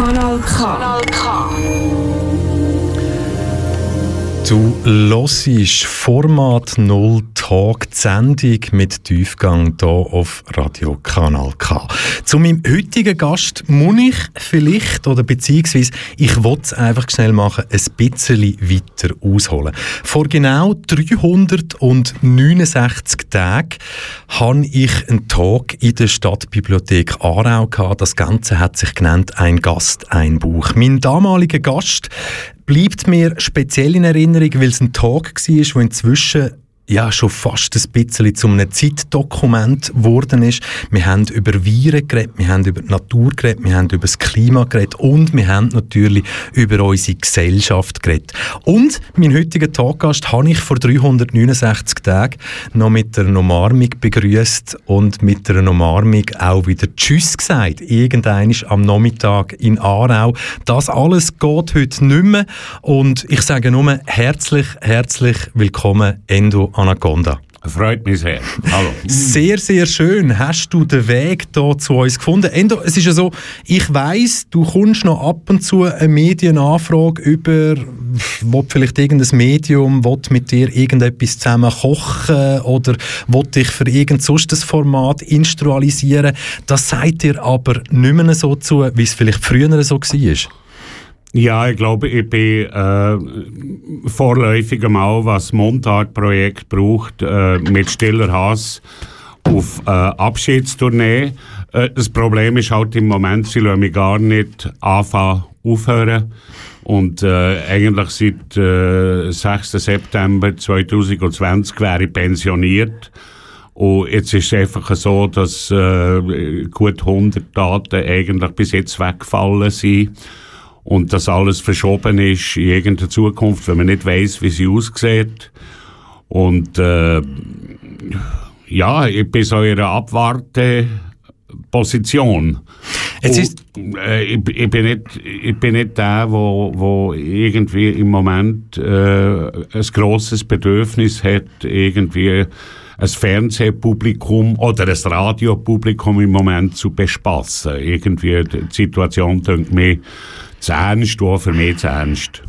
Kanal K. Kanal K. Du hörst Format 0 Talk, die Sendung mit Tiefgang hier auf Radio Kanal K. Zu meinem heutigen Gast muss ich vielleicht, oder beziehungsweise ich will es einfach schnell machen, ein bisschen weiter ausholen. Vor genau 369 Tagen habe ich einen Talk in der Stadtbibliothek Aarau gehabt. Das Ganze hat sich genannt «Ein Gast, ein Buch». Mein damaliger Gast bleibt mir speziell in Erinnerung, weil es ein Talk war, wo inzwischen ja schon fast ein bisschen zu einem Zeitdokument geworden ist. Wir haben über Viren geredet, wir haben über die Natur geredet, wir haben über das Klima geredet und wir haben natürlich über unsere Gesellschaft geredet. Und mein heutiger Talkgast habe ich vor 369 Tagen noch mit einer Umarmung begrüßt und mit einer Umarmung auch wieder Tschüss gesagt. Irgendein am Nachmittag in Aarau. Das alles geht heute nicht mehr und ich sage nur herzlich, herzlich willkommen Endo Anaconda. Freut mich sehr. Hallo. Sehr, sehr schön. Hast du den Weg hier zu uns gefunden? Endo, es ist ja so, ich weiss, du kommst noch ab und zu eine Medienanfrage über, wo vielleicht irgendein Medium will mit dir irgendetwas zusammen kochen oder will dich für irgendein sonst Format instrualisieren. Das sagt dir aber nicht mehr so zu, wie es vielleicht früher so war. Ja, ich glaube, ich bin äh, vorläufig einmal, was Montag-Projekt braucht, äh, mit stiller Hass auf äh, Abschiedstournee. Äh, das Problem ist halt im Moment, sie lassen mich gar nicht anfangen, aufhören. Und äh, eigentlich seit äh, 6. September 2020 wäre ich pensioniert. Und jetzt ist es einfach so, dass äh, gut 100 Daten eigentlich bis jetzt weggefallen sind und das alles verschoben ist in irgendeiner Zukunft, wenn man nicht weiß, wie sie aussieht. Und äh, ja, ich bin so in einer Abwarteposition. Jetzt ist äh, ich, ich, bin nicht, ich bin nicht der, wo, wo irgendwie im Moment äh, ein grosses Bedürfnis hat, irgendwie ein Fernsehpublikum oder ein Radiopublikum im Moment zu bespassen. Irgendwie die Situation denkt mir zu ernst, auch für mich zu ernst.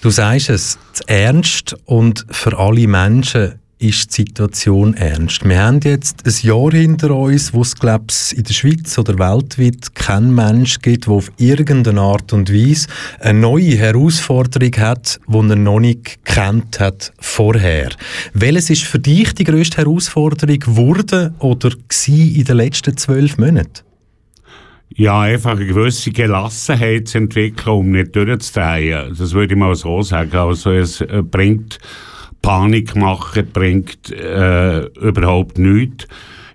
Du sagst es, zu ernst und für alle Menschen ist die Situation ernst. Wir haben jetzt ein Jahr hinter uns, wo es, glaube ich, in der Schweiz oder weltweit kein Mensch gibt, der auf irgendeine Art und Weise eine neue Herausforderung hat, die er noch nicht kennt hat vorher. Welches ist für dich die grösste Herausforderung geworden oder in den letzten zwölf Monaten? Ja, einfach eine gewisse Gelassenheit zu entwickeln, um nicht durchzudrehen. Das würde ich mal so sagen. Also es äh, bringt Panik machen, bringt äh, überhaupt nichts.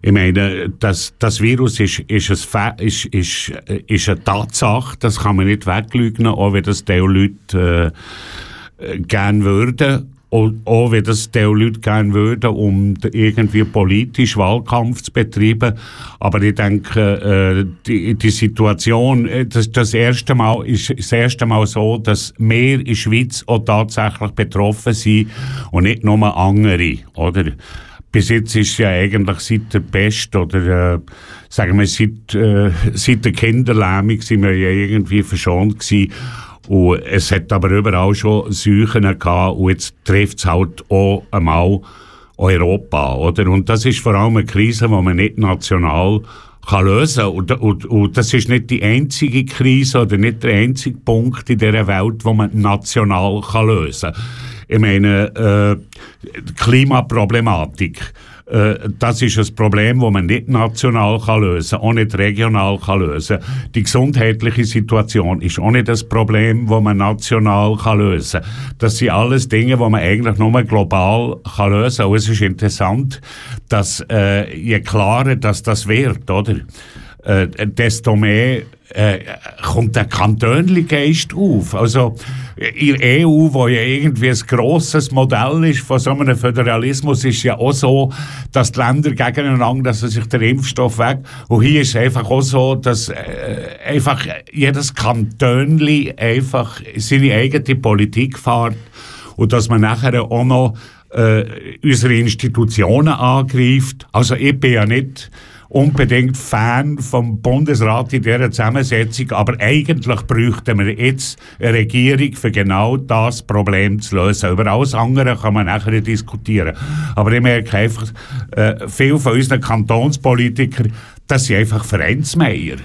Ich meine, das, das Virus ist, ist, ein ist, ist, ist eine Tatsache, das kann man nicht weglügen, auch wenn das die Leute äh, gerne würden. Auch wenn das die Leute gerne würden, um irgendwie politisch Wahlkampf zu betreiben. Aber ich denke, äh, die, die Situation, äh, das, das erste Mal ist das erste Mal so, dass mehr in Schweiz auch tatsächlich betroffen sind und nicht nur andere, oder? Bis jetzt ist ja eigentlich seit der Pest oder äh, sagen wir seit, äh, seit der Kinderlähmung sind wir ja irgendwie verschont gewesen. Und es hat aber überall schon Seuchen gehabt und jetzt trifft es halt auch einmal Europa, oder? Und das ist vor allem eine Krise, die man nicht national kann lösen und, und, und das ist nicht die einzige Krise oder nicht der einzige Punkt in dieser Welt, wo man national kann lösen kann. Ich meine, äh, Klimaproblematik äh, das ist ein Problem, das man nicht national kann lösen kann, auch nicht regional kann lösen Die gesundheitliche Situation ist auch nicht das Problem, das man national kann lösen kann. Das sind alles Dinge, die man eigentlich nur global kann lösen kann. Und es ist interessant, dass äh, je klarer dass das wird, oder? Äh, desto mehr äh, kommt der Kantönli-Geist auf. Also, in der EU, wo ja irgendwie ein grosses Modell ist von so einem Föderalismus, ist ja auch so, dass die Länder gegeneinander, dass sich der Impfstoff weg. Und hier ist es einfach auch so, dass äh, einfach jedes Kantönli einfach seine eigene Politik fährt und dass man nachher auch noch äh, unsere Institutionen angreift. Also ich bin ja nicht unbedingt Fan vom Bundesrat in dieser Zusammensetzung, aber eigentlich bräuchten wir jetzt eine Regierung für genau das Problem zu lösen. Über alles andere kann man nachher diskutieren. Aber ich merke einfach, äh, viele von unseren Kantonspolitikern, das sind einfach Vereinsmeier.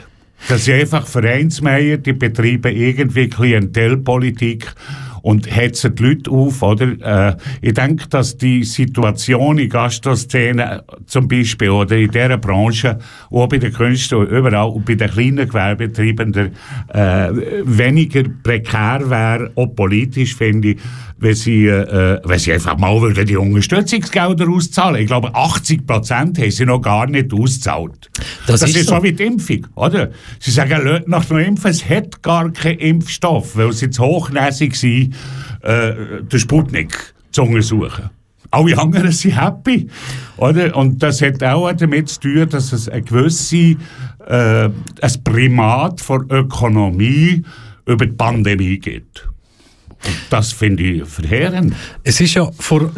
Das sind einfach Vereinsmeier, die betreiben irgendwie Klientelpolitik und hetzen die Leute auf, oder? Äh, ich denke, dass die Situation in Gastroszene zum Beispiel oder in dieser Branche, auch bei den Künstlern, überall und bei den kleinen Gewerbetreibenden äh, weniger prekär wäre, auch politisch, finde ich, wenn sie, äh, wenn sie einfach mal würden die Unterstützungsgelder auszahlen. Ich glaube, 80 Prozent haben sie noch gar nicht ausgezahlt. Das, das ist, ist so. so wie die Impfung, oder? Sie sagen, Leute nach dem Impfen, es hat gar keinen Impfstoff, weil sie zu hochnäsig sind, äh, den Sputnik zu untersuchen. Alle anderen sind happy, oder? Und das hat auch damit zu tun, dass es eine gewisse, äh, ein Primat von Ökonomie über die Pandemie gibt. Das finde ich verheerend. Es ist ja vor,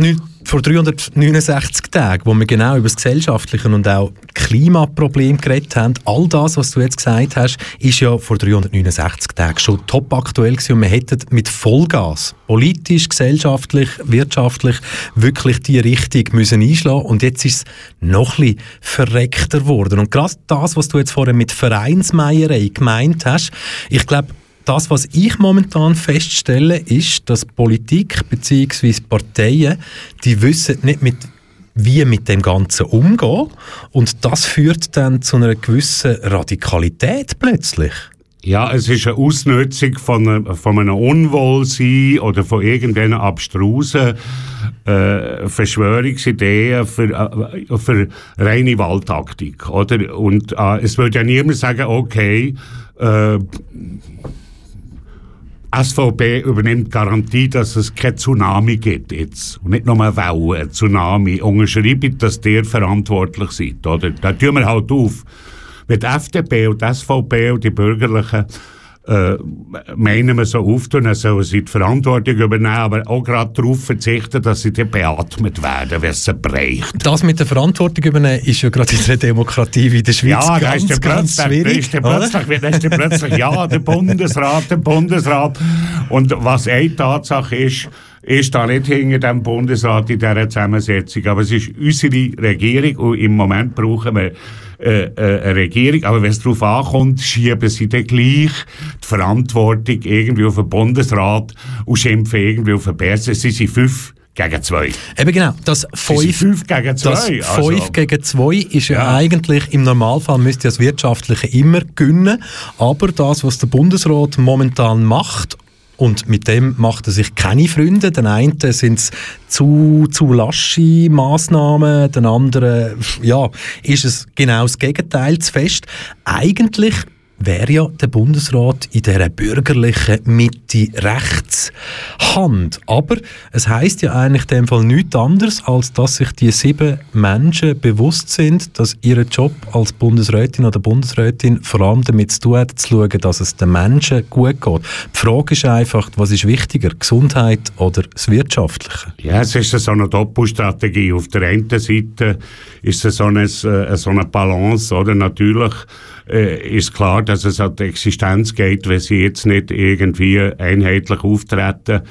vor 369 Tagen, wo wir genau über das gesellschaftliche und auch Klimaproblem geredet haben. All das, was du jetzt gesagt hast, ist ja vor 369 Tagen schon top aktuell gewesen und wir hätten mit Vollgas, politisch, gesellschaftlich, wirtschaftlich, wirklich die Richtung müssen einschlagen und jetzt ist es noch ein bisschen verreckter geworden. Und gerade das, was du jetzt vorher mit Vereinsmeierei gemeint hast, ich glaube, das, was ich momentan feststelle, ist, dass Politik bzw. Parteien, die wissen nicht mit wie mit dem Ganzen umgehen und das führt dann zu einer gewissen Radikalität plötzlich. Ja, es ist eine Ausnutzung von, von einem Unwohlsein oder von irgendeinen abstrusen äh, Verschwörungsideen für, äh, für reine Wahltaktik. Oder? Und äh, es würde ja niemand sagen, okay, äh, SVP übernimmt Garantie, dass es kein Tsunami gibt jetzt. Und nicht nur eine Welle, ein Tsunami. Unterschreibt, dass ihr verantwortlich seid, oder? Da tun wir halt auf. Mit FDP und SVP und die Bürgerlichen äh, meinen wir so dann sollen sie die Verantwortung übernehmen, aber auch gerade darauf verzichten, dass sie dann beatmet werden, wenn sie bräuchte. Das mit der Verantwortung übernehmen ist ja gerade in der Demokratie wie in der Schweiz ja, ganz, ist ganz schwierig. Ja, da ist plötzlich, plötzlich, ja, der Bundesrat, der Bundesrat. Und was eine Tatsache ist, ist da nicht hinter dem Bundesrat in dieser Zusammensetzung. Aber es ist unsere Regierung und im Moment brauchen wir äh, äh, eine Regierung. Aber wenn es darauf ankommt, schieben sie dann gleich die Verantwortung irgendwie auf den Bundesrat und schimpfen irgendwie auf den BS. Sie sind fünf gegen zwei. Eben genau, das 5 gegen 2. Das 5 also. gegen 2 ist ja, ja, eigentlich, im Normalfall müsste das Wirtschaftliche immer gewinnen, aber das, was der Bundesrat momentan macht und mit dem macht er sich keine Freunde. Den einen sind es zu, zu lasche Massnahmen, den anderen ja, ist es genau das Gegenteil zu fest. Eigentlich wäre ja der Bundesrat in dieser bürgerlichen Mitte Rechtshand. Aber es heißt ja eigentlich in dem Fall nichts anderes, als dass sich die sieben Menschen bewusst sind, dass ihr Job als Bundesrätin oder Bundesrätin vor allem damit zu tun hat, zu schauen, dass es den Menschen gut geht. Die Frage ist einfach, was ist wichtiger, Gesundheit oder das Wirtschaftliche? Ja, es ist so eine Doppelstrategie. Auf der einen Seite ist es so eine, äh, so eine Balance, oder? Natürlich äh, ist klar, dass es an die Existenz geht, wenn sie jetzt nicht irgendwie einheitlich auftreten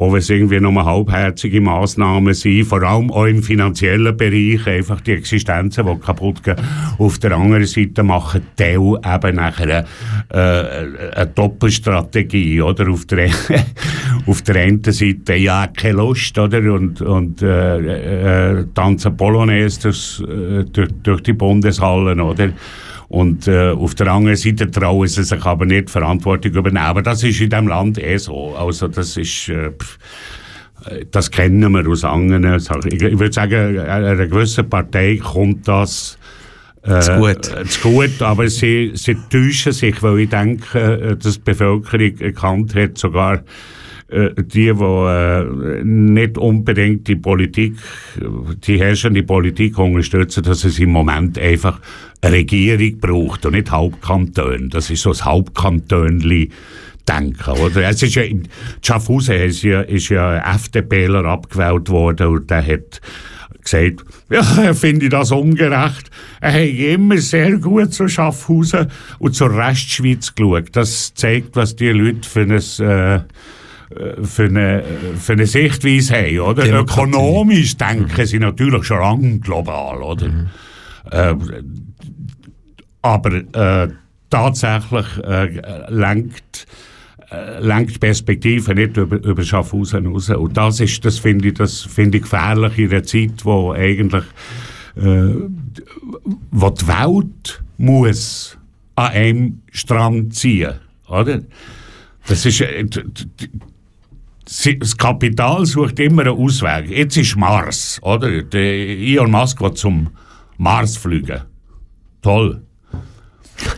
auch wenn es irgendwie nur halbherzige Massnahmen sind, vor allem auch im finanziellen Bereich, einfach die Existenzen, die kaputt gehen. Auf der anderen Seite machen Teil eben nachher äh, eine Doppelstrategie, oder? Auf der, auf der einen Seite, ja, keine Lust, oder? Und, und äh, äh, tanzen Polonaise durch, äh, durch, durch die Bundeshallen, oder? Und äh, auf der anderen Seite trauen sie sich aber nicht Verantwortung übernehmen. Aber das ist in diesem Land eh so. Also das ist... Äh, das kennen wir aus anderen Sachen. Ich, würde sagen, einer gewissen Partei kommt das äh, zu gut. zu gut, aber sie, sie täuschen sich, weil ich denke, äh, dass die Bevölkerung erkannt hat, sogar äh, die, die äh, nicht unbedingt die Politik, die herrschende Politik unterstützen, dass es im Moment einfach eine Regierung braucht und nicht Hauptkantone. Das ist so das Hauptkantönli denken, oder? Es ist ja Schaffhausen ist ja, ist ja FDPler abgewählt worden und der hat gesagt, ja, finde das ungerecht. Er hat immer sehr gut zu Schaffhausen und zur Restschweiz geschaut. Das zeigt, was die Leute für ein, äh, für eine, für eine Sichtweise haben, oder? Demokratie. Ökonomisch denken sie natürlich schon lange global, oder? Äh, aber äh, tatsächlich äh, lenkt äh, lenkt Perspektive nicht über, über Schaffhausen raus. Und das ist, das finde ich, das finde ich gefährlich in einer Zeit, wo eigentlich, äh, wo die Welt muss an einem Strang ziehen, oder? Das ist, äh, das Kapital sucht immer einen Ausweg. Jetzt ist Mars, oder? Der Elon Musk will zum Mars fliegen. Toll.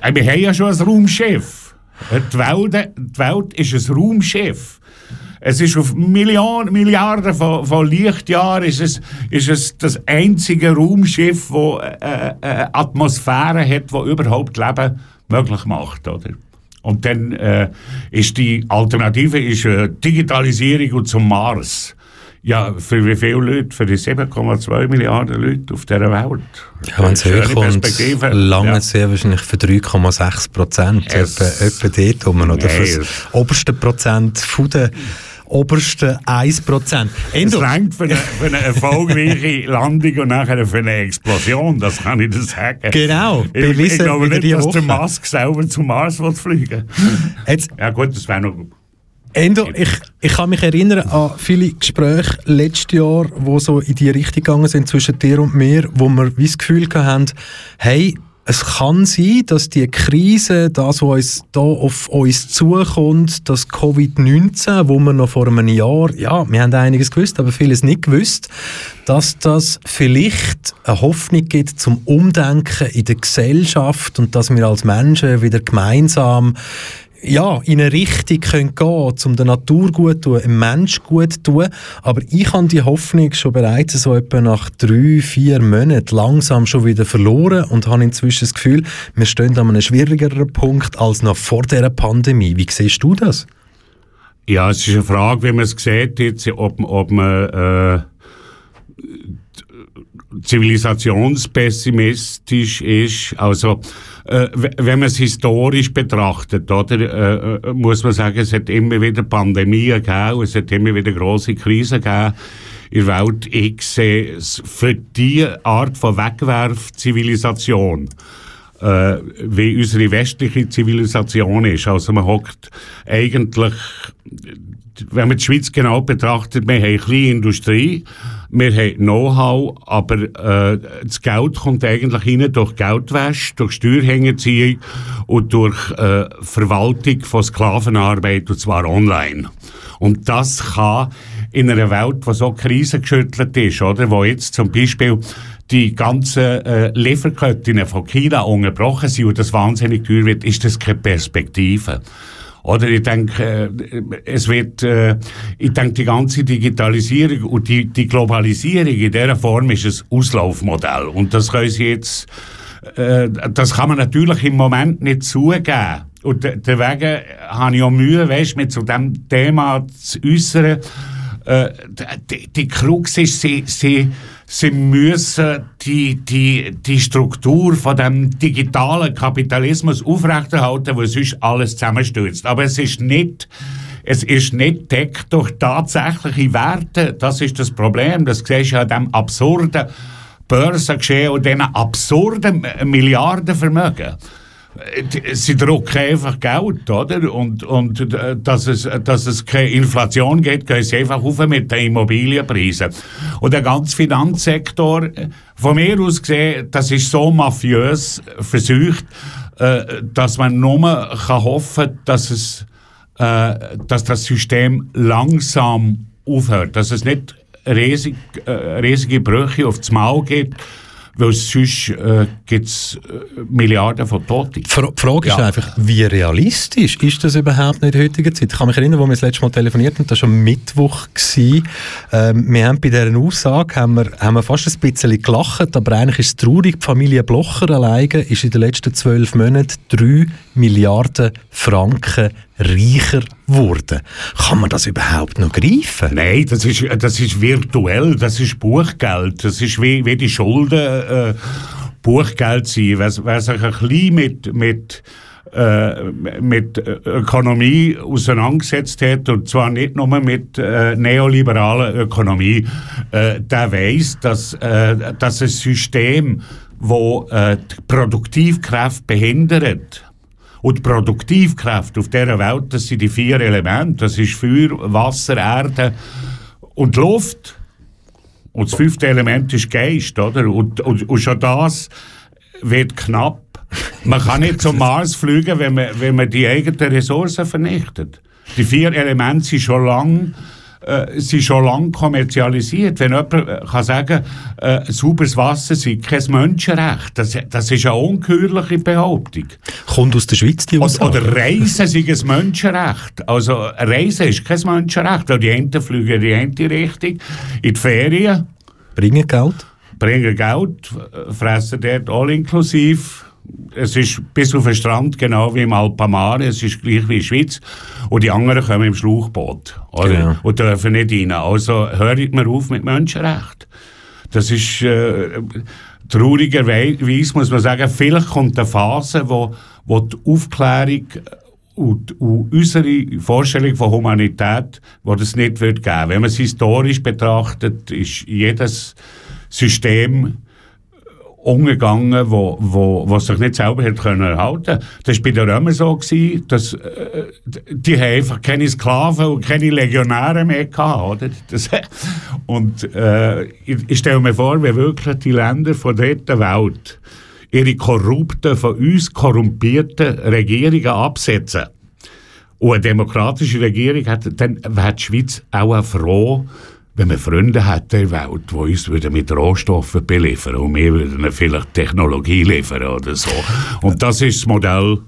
Äh, Wir haben ja schon ein Raumschiff. Äh, Die Welt, die Welt ist ein Raumschiff. Es ist auf Milliarden, Milliarden von, von Lichtjahren ist es, ist es das einzige Raumschiff, das äh, äh, Atmosphäre hat, die überhaupt Leben möglich macht. Oder? Und dann äh, ist die Alternative ist, äh, Digitalisierung und zum Mars. Ja, für wie viele Leute? Für die 7,2 Milliarden Leute auf dieser Welt. Ja, wenn es Perspektive. lange Ja. sehr wahrscheinlich für 3,6 Prozent. Etwa, etwa dort rum. Oder Nein, für das oberste Prozent von der obersten 1 Prozent. Es Endo, reicht für eine, für eine erfolgreiche Landung und nachher für eine Explosion, das kann ich dir sagen. Genau, Ich, ich glaube nicht, die dass der Woche. Musk selber zum Mars will fliegen jetzt, Ja gut, das wäre noch... Endo, ich, ich kann mich erinnern an viele Gespräche letztes Jahr, wo so in die Richtung gegangen sind zwischen dir und mir, wo wir wie das Gefühl haben, hey, es kann sein, dass die Krise, das, was uns da auf uns zukommt, das Covid-19, wo wir noch vor einem Jahr, ja, wir haben einiges gewusst, aber vieles nicht gewusst, dass das vielleicht eine Hoffnung gibt zum Umdenken in der Gesellschaft und dass wir als Menschen wieder gemeinsam ja, in eine Richtung können gehen um der Natur gut zu tun, dem Mensch gut zu tun. Aber ich habe die Hoffnung schon bereits so etwa nach drei, vier Monaten langsam schon wieder verloren und habe inzwischen das Gefühl, wir stehen an einem schwierigeren Punkt als noch vor der Pandemie. Wie siehst du das? Ja, es ist eine Frage, wie man es sieht, jetzt, ob, ob man äh, zivilisationspessimistisch ist. Also, äh, wenn man es historisch betrachtet, oder, äh, äh, muss man sagen, es hat immer wieder Pandemien gegeben, es hat immer wieder große Krisen gegeben in der Welt. Ich sehe es für diese Art von Wegwerfzivilisation äh, wie unsere westliche Zivilisation ist. Also man hockt eigentlich, wenn man die Schweiz genau betrachtet, wir haben eine kleine Industrie, wir haben Know-how, aber äh, das Geld kommt eigentlich rein durch Geldwäsche, durch Steuerhinterziehung und durch äh, Verwaltung von Sklavenarbeit, und zwar online. Und das kann in einer Welt, die so krisengeschüttelt ist, oder, wo jetzt zum Beispiel die ganzen äh, Lieferketten von China unterbrochen sind und das wahnsinnig teuer wird, ist das keine Perspektive. Oder ich denke, äh, es wird, äh, ich denke, die ganze Digitalisierung und die, die Globalisierung in dieser Form ist ein Auslaufmodell. Und das können Sie jetzt, äh, das kann man natürlich im Moment nicht zugeben. Und de- deswegen habe ich auch Mühe, weißt, mit zu dem Thema zu äußern. Äh, die, die Krux ist, sie, sie, sie müssen die, die, die Struktur von dem digitalen Kapitalismus aufrechterhalten, wo sonst alles zusammenstürzt. Aber es ist nicht, es ist nicht deckt durch tatsächliche Werte. Das ist das Problem. Das siehst du an dem absurden Börsengeschehen und diesen absurden Milliardenvermögen. Äh, Sie drucken einfach Geld, oder? Und, und äh, dass, es, dass es keine Inflation gibt, gehen sie einfach auf mit den Immobilienpreisen. Und der ganze Finanzsektor, von mir aus gesehen, das ist so mafiös versucht, äh, dass man nur kann hoffen dass es dass das System langsam aufhört, dass es nicht riesig, riesige Brüche aufs Maul gibt, weil sonst äh, gibt es äh, Milliarden von Toten. Die Fra- die Frage ist Ja. einfach, wie realistisch ist das überhaupt nicht in heutiger Zeit? Ich kann mich erinnern, wo wir das letzte Mal telefoniert haben, das war am Mittwoch. Gewesen. Ähm, wir haben bei dieser Aussage haben wir, haben wir fast ein bisschen gelacht, aber eigentlich ist es traurig. Die Familie Blocher alleine ist in den letzten zwölf Monaten drei Milliarden Franken reicher geworden. Kann man das überhaupt noch greifen? Nein, das ist, das ist virtuell, das ist Buchgeld, das ist wie, wie die Schulden äh, Buchgeld sein. Wer, wer sich ein bisschen mit, mit äh, mit Ökonomie auseinandergesetzt hat, und zwar nicht nur mit äh, neoliberaler Ökonomie, äh, der weiß, dass, äh, dass ein System, wo äh, die Produktivkraft behindert, und die Produktivkraft auf dieser Welt, das sind die vier Elemente, das ist Feuer, Wasser, Erde und Luft. Und das fünfte Element ist Geist, oder? Und, und, und schon das wird knapp man kann nicht zum Mars fliegen, wenn man, wenn man die eigenen Ressourcen vernichtet. Die vier Elemente sind schon lange äh, sind schon lange kommerzialisiert. Wenn jemand äh, kann sagen, äh, sauberes Wasser sei kein Menschenrecht, das, das ist eine ungeheuerliche Behauptung. Kommt aus der Schweiz die Aussage. Oder Reisen sei ein Menschenrecht. Also Reisen ist kein Menschenrecht, weil die einen fliegen in die eine Richtung, in die Ferien. Bringen Geld. Bringen Geld, fressen dort all inklusiv es ist bis auf den Strand, genau wie im Alpamare, es ist gleich wie in der Schweiz. Und die anderen kommen im Schlauchboot. Oder? Genau. Und dürfen nicht rein. Also hört mir auf mit Menschenrecht. Das ist, äh, traurigerweise muss man sagen, vielleicht kommt eine Phase, wo, wo die Aufklärung und, und unsere Vorstellung von Humanität, wo das nicht wird geben. Wenn man es historisch betrachtet, ist jedes System umgegangen, wo, wo, wo sich nicht selber hat können erhalten. Das war bei den Römern so, gewesen, dass, äh, die haben einfach keine Sklaven und keine Legionäre mehr gehabt, oder? Das, und, äh, ich, ich stelle mir vor, wie wirklich die Länder von dieser Welt ihre korrupten, von uns korrumpierten Regierungen absetzen und eine demokratische Regierung hat, dann wäre die Schweiz auch froh, wenn man Freunde hat in der Welt, die uns mit Rohstoffen beliefern und wir würden vielleicht Technologie liefern oder so. Und das ist das Modell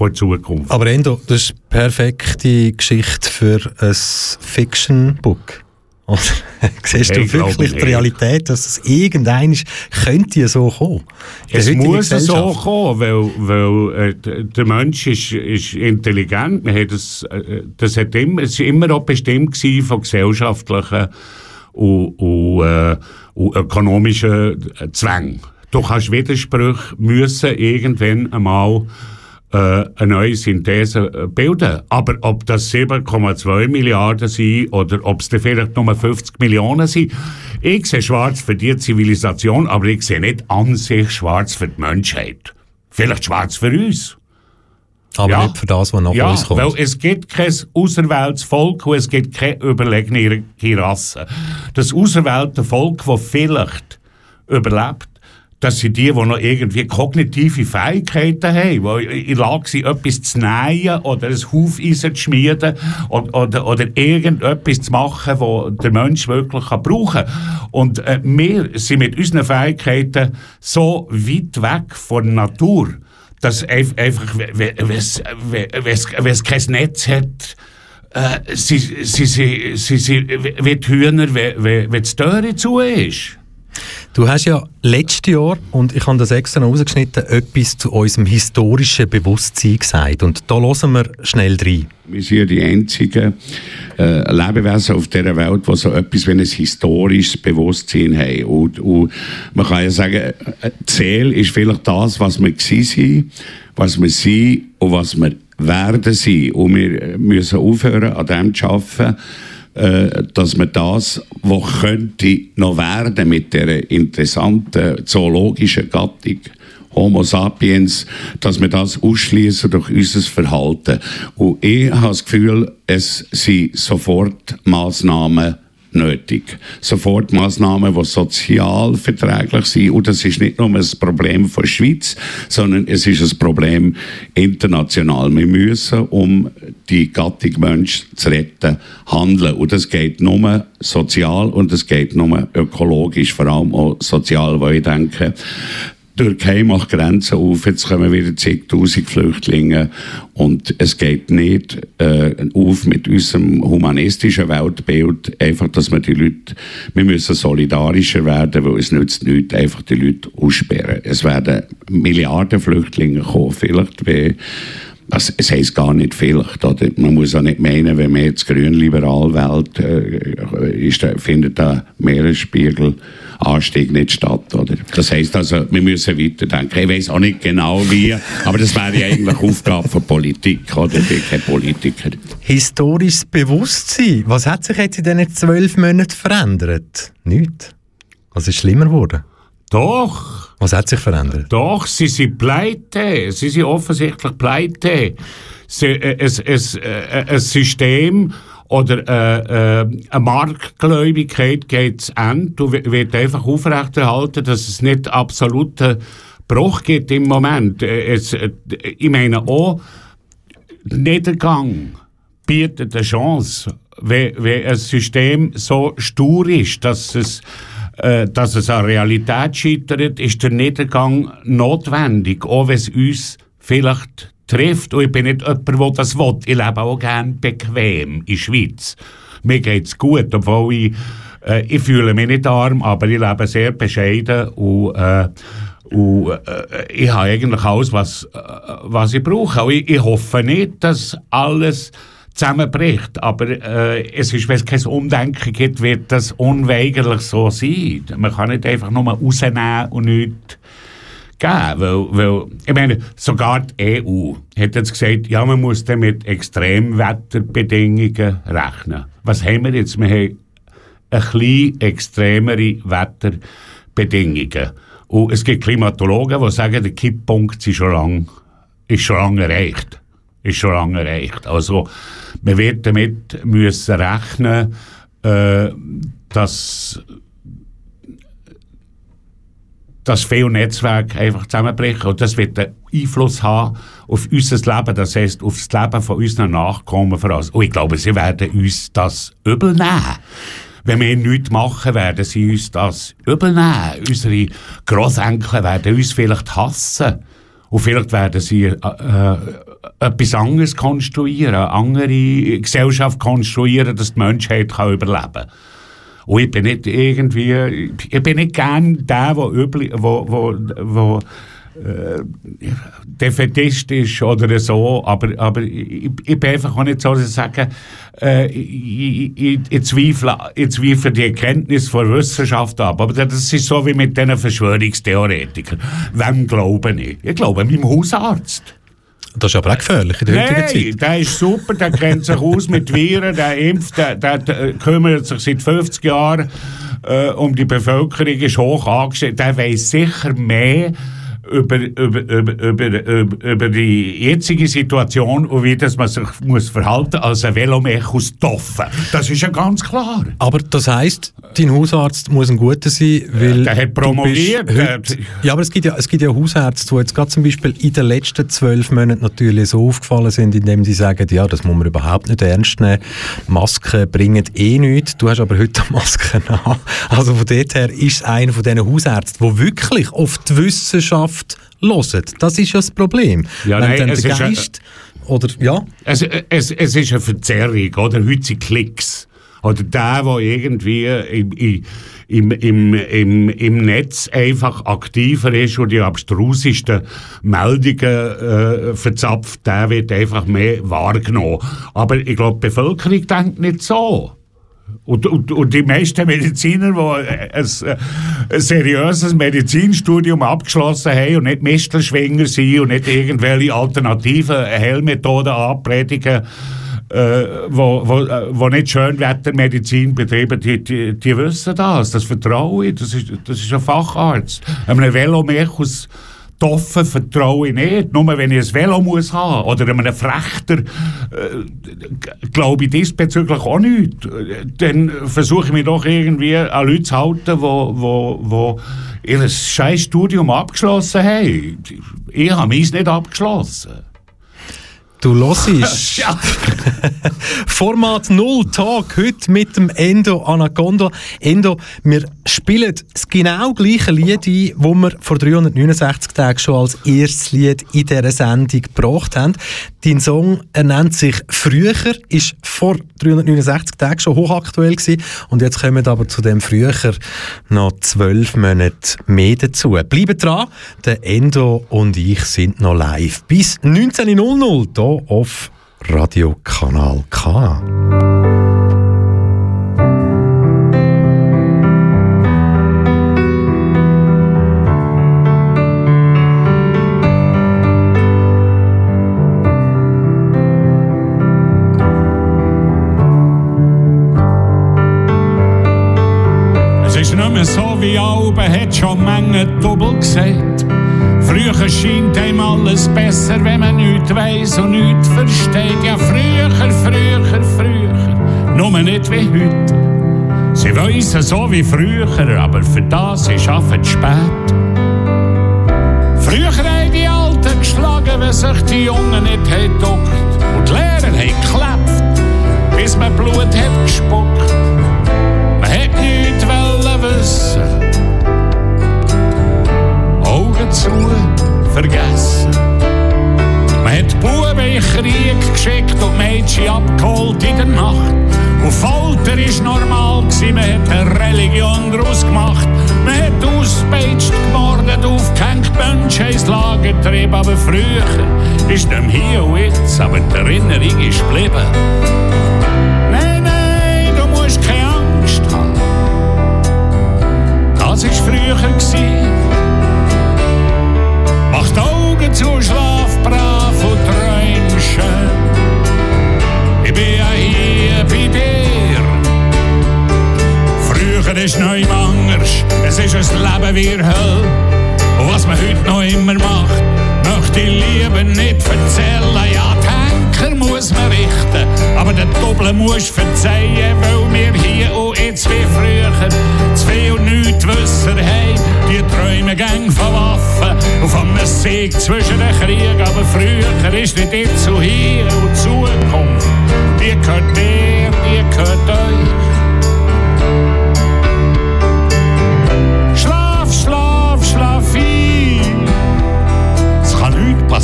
die Zukunft. Aber Endo, das ist eine perfekte Geschichte für ein Fiction-Book. Oder siehst du wirklich die Realität, dass es irgendein könnte so kommen? Es muss so kommen, weil, weil äh, der Mensch ist, ist intelligent. Man hat das, äh, das hat immer, es war immer auch bestimmt von gesellschaftlichen und, und, äh, und ökonomischen Zwängen. Du kannst Widersprüche müssen irgendwann einmal äh, eine neue Synthese äh, bilden. Aber ob das 7,2 Milliarden sind oder ob es vielleicht nur 50 Millionen sind, ich sehe schwarz für die Zivilisation, aber ich sehe nicht an sich schwarz für die Menschheit. Vielleicht schwarz für uns. Aber ja. nicht für das, was nach ja, uns kommt. weil es gibt kein auserwähltes Volk und es gibt keine überlegene Rasse. Das auserwählte Volk, das vielleicht überlebt, das sind die, die noch irgendwie kognitive Fähigkeiten haben, die in Lage sind, etwas zu nähen oder ein Hufeisen zu schmieden oder, oder, oder irgendetwas zu machen, was der Mensch wirklich brauchen kann. Und äh, wir sind mit unseren Fähigkeiten so weit weg von der Natur, dass einfach, wenn es kein Netz hat, äh, sie, sie, sie, sie, sie, wie die Hühner, wenn die Türe zu ist. Du hast ja letztes Jahr, und ich habe das extra rausgeschnitten, etwas zu unserem historischen Bewusstsein gesagt. Und da hören wir schnell rein. Wir sind ja die einzigen äh, Lebewesen auf dieser Welt, die so etwas wie ein historisches Bewusstsein haben. Und, und man kann ja sagen, Ziel ist vielleicht das, was wir sind, was wir sind und was wir werden sein. Und wir müssen aufhören, an dem zu arbeiten, äh, dass man das, was könnte noch werden mit der interessanten zoologischen Gattung Homo sapiens, dass wir das ausschließen durch unser Verhalten. Und ich habe das Gefühl, es sind sofort Maßnahmen nötig. Sofortmaßnahmen, die sozial verträglich sind. Und das ist nicht nur ein Problem von der Schweiz, sondern es ist ein Problem international. Wir müssen, um die Gattung Mensch zu retten, handeln. Und das geht nur sozial und es geht nur ökologisch, vor allem auch sozial, weil ich denke, Türkei macht Grenzen auf, jetzt kommen wieder zigtausend Flüchtlinge und es geht nicht äh, auf mit unserem humanistischen Weltbild, einfach, dass wir die Leute, wir müssen solidarischer werden, weil es nützt nichts, einfach die Leute aussperren. Es werden Milliarden Flüchtlinge kommen, vielleicht wie das, es heisst gar nicht vielleicht. Oder? Man muss auch nicht meinen, wenn man jetzt grün-liberal wählt, äh, ist, findet der Meeresspiegelanstieg nicht statt. Oder? Das heisst also, wir müssen weiterdenken. Ich weiß auch nicht genau wie, aber das wäre ja eigentlich Aufgabe von Politik. Oder? Ich bin kein Politiker. Historisches Bewusstsein. Was hat sich jetzt in diesen zwölf Monaten verändert? Nichts. Was ist schlimmer geworden? Doch. Was hat sich verändert? Doch, sie sind pleite. Sie sind offensichtlich pleite. Sie, äh, es, es, äh, ein System oder äh, äh, eine Marktgläubigkeit geht zu Ende und wird einfach aufrechterhalten, dass es nicht absoluten Bruch gibt im Moment. Äh, es, äh, ich meine auch, Niedergang bietet eine Chance, wenn, wenn ein System so stur ist, dass es äh, dass es an Realität scheitert, ist der Niedergang notwendig, auch wenn es uns vielleicht trifft. Und ich bin nicht jemand, der das will. Ich lebe auch gerne bequem in der Schweiz. Mir geht es gut, obwohl ich, äh, ich fühle mich nicht arm, aber ich lebe sehr bescheiden und, äh, und äh, ich habe eigentlich alles, was, äh, was ich brauche. Und ich, ich hoffe nicht, dass alles zusammenbricht. Aber äh, es ist, wenn es kein Umdenken gibt, wird das unweigerlich so sein. Man kann nicht einfach nur rausnehmen und nichts geben. Weil, weil, ich meine, sogar die EU hat jetzt gesagt, ja, man muss dann mit Extremwetterbedingungen rechnen. Was haben wir jetzt? Wir haben ein bisschen extremere Wetterbedingungen. Und es gibt Klimatologen, die sagen, der Kipppunkt ist schon lange, ist erreicht. Ist schon lange erreicht. Also, man wird damit müssen rechnen, äh, dass dass viele Netzwerke einfach zusammenbrechen und das wird einen Einfluss haben auf unser Leben, das heisst auf das Leben von unseren Nachkommen voraus. Und ich glaube, sie werden uns das übel nehmen. Wenn wir nichts machen, werden sie uns das übel nehmen. Unsere Grossenkel werden uns vielleicht hassen. Und vielleicht werden sie äh, äh, etwas anderes konstruieren, eine andere Gesellschaft konstruieren, dass die Menschheit kann überleben kann. Und ich bin nicht irgendwie, ich bin nicht gern der, der üblich, wo, wo, wo äh, Defetist ist oder so, aber, aber ich, ich bin einfach auch nicht so, dass ich sage, äh, ich, ich, ich, zweifle, ich zweifle die Erkenntnis von Wissenschaft ab. Aber das ist so wie mit diesen Verschwörungstheoretikern. Wem glaube ich? Ich glaube meinem Hausarzt. Das ist aber auch gefährlich in der heutigen Zeit. Nein, der ist super, der kennt sich aus mit Viren, der impft, der, der, der kümmert sich seit 50 Jahren äh, um die Bevölkerung, ist hoch angestellt. Der weiß sicher mehr über, über, über, über, über die jetzige Situation und wie das man sich muss verhalten als ein Velomech aus Toffen. Das ist ja ganz klar. Aber das heisst, dein Hausarzt muss ein guter sein, weil Der hat promoviert. Heute, ja, aber es gibt ja, es gibt ja Hausärzte, die jetzt gerade zum Beispiel in den letzten zwölf Monaten natürlich so aufgefallen sind, indem sie sagen, ja, das muss man überhaupt nicht ernst nehmen. Masken bringen eh nichts. Du hast aber heute Masken an. Also von dort her ist es einer von diesen Hausärzten, der wirklich auf die Wissenschaft hören. Das ist ja das Problem. Ja, Wenn nein, dann es der ist ein- Geist, oder, ja, Es, es, es ist eine Verzerrung, oder? Heute sind Klicks. Oder der, der irgendwie im, im, im, im, im Netz einfach aktiver ist und die abstrusesten Meldungen äh, verzapft, der wird einfach mehr wahrgenommen. Aber ich glaube, die Bevölkerung denkt nicht so. Und, und, und die meisten Mediziner, die ein, ein, seriöses Medizinstudium abgeschlossen haben und nicht Mistelschwinger sind und nicht irgendwelche alternativen Heilmethoden anpredigen, äh, wo, wo, äh, wo nicht Schönwettermedizin betreiben, die, die, die wissen das. Das vertraue ich. Das ist, das ist ein Facharzt. Einem Velomech aus Toffen vertraue ich nicht. Nur wenn ich ein Velo muss haben oder einem Frechter, äh, glaube ich diesbezüglich auch nicht. Dann versuche ich mich doch irgendwie an Leute zu halten, wo, wo, wo ihr scheiß Studium abgeschlossen haben. Ich habe meins nicht abgeschlossen. Du hörst. Format 0 Tag heute mit dem Endo Anaconda. Endo, wir spielen das genau gleiche Lied ein, das wir vor 369 Tagen schon als erstes Lied in dieser Sendung gebracht haben. Dein Song er nennt sich Früher, ist vor 369 Tagen schon hochaktuell gewesen und jetzt kommen aber zu dem Früher noch zwölf Monate mehr dazu. Bleibt dran, der Endo und ich sind noch live bis 19.00 hier auf Radio Kanal K. Es ist nicht mehr so wie Alben, hat schon Menge Double gesagt. Früher scheint einem alles besser, wenn man nichts weiss und nichts versteht. Ja, früher, früher, früher, nur nicht wie heute. Sie wissen so wie früher, aber für das ist es spät. Früher haben die Alten geschlagen, wenn sich die Jungen nicht geduckt. Und die Lehrer haben geklappt, bis man Blut hat gespuckt. Augen zu, vergessen. Man hat Buben in den Krieg geschickt und Mädchen abgeholt in der Nacht. Und Folter war normal, gewesen, man hat eine Religion daraus gemacht. Man hat ausgepeitscht, gemordet, aufgehängt, Menschen ins Lager getrieben. Aber früher ist nicht mehr hier und jetzt, aber die Erinnerung ist geblieben. Es ist ein Leben wie Hölle. Und was man heute noch immer macht, möchte ich lieber nicht erzählen. Ja, die Henker muss man richten, aber den Doppel muss verzeihen, weil wir hier und jetzt wie früher zu viel Nichtwisser haben. Die träumen gang von Waffen und von einem Sieg zwischen den Kriegen. Aber früher ist nicht jetzt so hier und Zukunft. Die gehört mir, die gehört euch.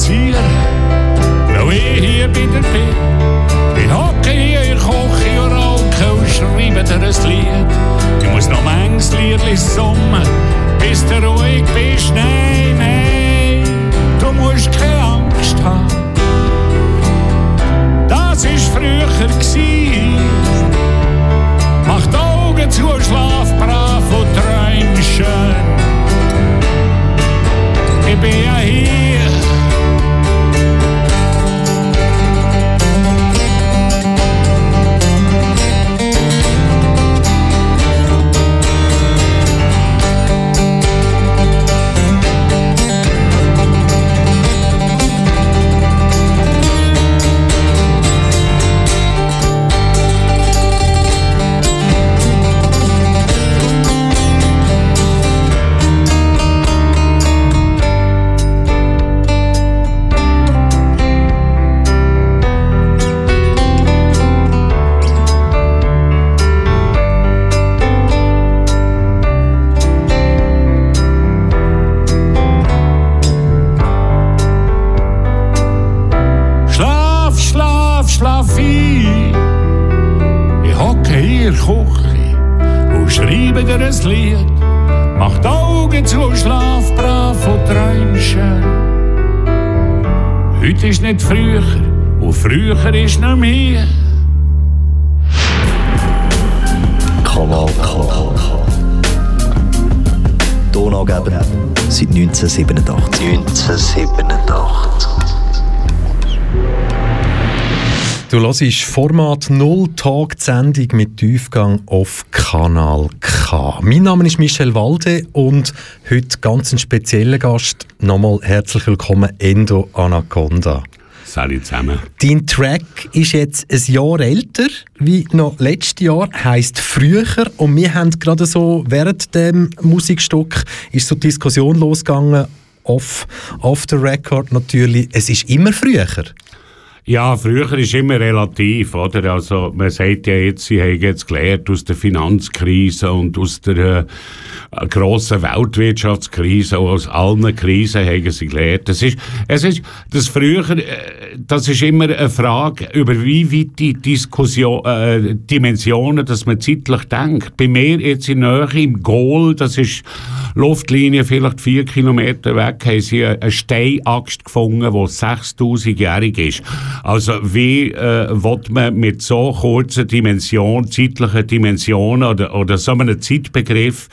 Passieren, weil ich hier wieder bin. Ich hocke hier in der Küche und rauche und schreibe dir ein Lied. Ich muss noch manches Liedli summen, bis du ruhig bist. Nein, nein, du musst keine Angst haben. Das ist früher gsi. Mach die Augen zu, schlaf brav und träum schön. Ich bin ja hier. Ist nicht früher und früher ist nicht mehr. Kanal K. Donaugeber seit 1987. 1987. Du hörst Format 0 Tag Sendung mit Tiefgang auf Kanal K. Mein Name ist Michel Walde und heute ganz ein spezieller Gast. Nochmal herzlich willkommen, Endo Anaconda. Salut zusammen. Dein Track ist jetzt ein Jahr älter wie noch letztes Jahr, heisst früher. Und wir haben gerade so während dem Musikstück ist so die Diskussion losgegangen, off, off the record natürlich. Es ist immer früher. Ja, früher ist immer relativ, oder? Also, man sagt ja jetzt, sie haben jetzt gelernt aus der Finanzkrise und aus der äh, grossen Weltwirtschaftskrise, und aus allen Krisen haben sie gelernt. Das ist, es ist, das früher, äh, das ist immer eine Frage, über wie weit die Diskussion, äh, Dimensionen, dass man zeitlich denkt. Bei mir jetzt in Nähe im Goal, das ist Luftlinie vielleicht vier Kilometer weg, haben sie eine Steinaxt gefunden, die 6000-jährig ist. Also wie äh, will man mit so kurzen Dimensionen, zeitlichen Dimensionen oder, oder so einem Zeitbegriff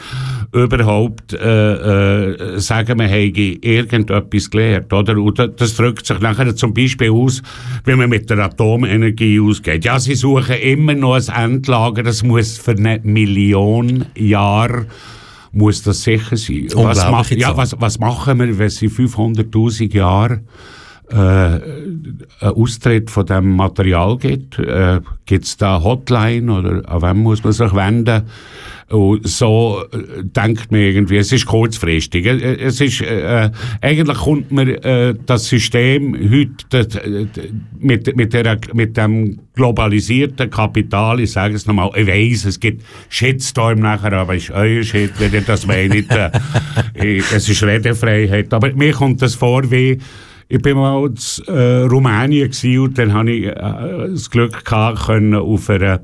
überhaupt äh, äh, sagen, man hätte irgendetwas gelernt, oder? Und das drückt sich nachher zum Beispiel aus, wenn man mit der Atomenergie ausgeht. Ja, sie suchen immer noch ein Endlager, das muss für eine Million Jahre muss das sicher sein. Was, ma ja, was, was machen wir, wenn sie 500'000 Jahre äh, Austritt von dem Material gibt? Äh, Gibt es da Hotline oder an wem muss man sich wenden? Und so äh, denkt man irgendwie, es ist kurzfristig. Äh, es ist, äh, eigentlich kommt man äh, das System heute mit, mit, der, mit dem globalisierten Kapital, ich sage es nochmal, ich weiss, es gibt Shitstorm nachher, aber ist euer Shit, wenn ihr das meint. Äh, es ist Redefreiheit. Aber mir kommt das vor wie, ich bin mal in äh, Rumänien und dann hatte ich äh, das Glück gehabt, können auf einer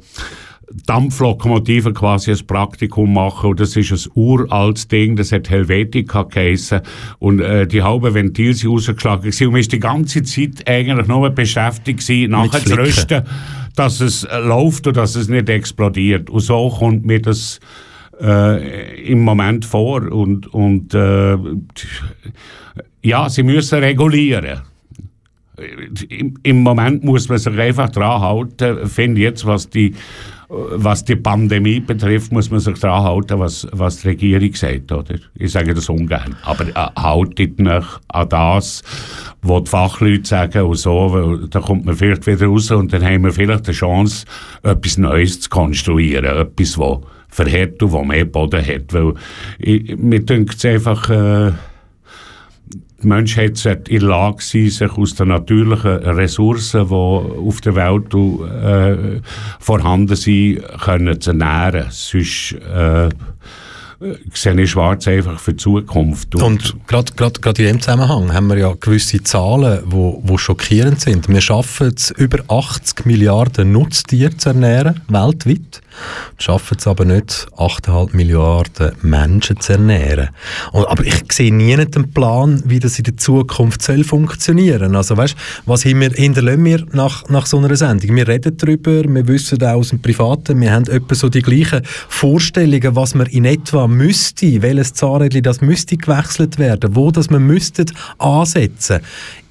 Dampflokomotive quasi ein Praktikum machen. Und das ist ein uraltes Ding, das hat Helvetica geheissen. Und äh, die halben Ventile sind rausgeschlagen gewesen. und man ist die ganze Zeit eigentlich nur beschäftigt gewesen, nachher zu rüsten, dass es äh, läuft und dass es nicht explodiert. Und so kommt mir das äh, im Moment vor und, und äh, ja, sie müssen regulieren im, im Moment muss man sich einfach dran halten, finde jetzt, was die was die Pandemie betrifft, muss man sich daran halten, was, was die Regierung sagt, oder? Ich sage das ungern. Aber äh, haltet euch an das, was die Fachleute sagen und so, da kommt man vielleicht wieder raus und dann haben wir vielleicht die Chance, etwas Neues zu konstruieren, etwas, was verhält und was mehr Boden hat, weil ich, mir denkt es einfach, äh, die Menschheit sollte in der Lage sein, sich aus den natürlichen Ressourcen, die auf der Welt äh, vorhanden sind, können zu ernähren. Sonst äh, sehe ich schwarz einfach für die Zukunft. Und, und gerade in diesem Zusammenhang haben wir ja gewisse Zahlen, die wo, wo schockierend sind. Wir schaffen es, über 80 Milliarden Nutztiere zu ernähren, weltweit schaffen es aber nicht, 8,5 Milliarden Menschen zu ernähren. Und, aber ich sehe nie einen Plan, wie das in der Zukunft soll funktionieren. Also weißt, was wir, hinterlassen wir nach, nach so einer Sendung? Wir reden darüber, wir wissen auch aus dem Privaten, wir haben etwa so die gleichen Vorstellungen, was man in etwa müsste, welches Zahnrädchen das müsste gewechselt werden, wo das man müsste ansetzen.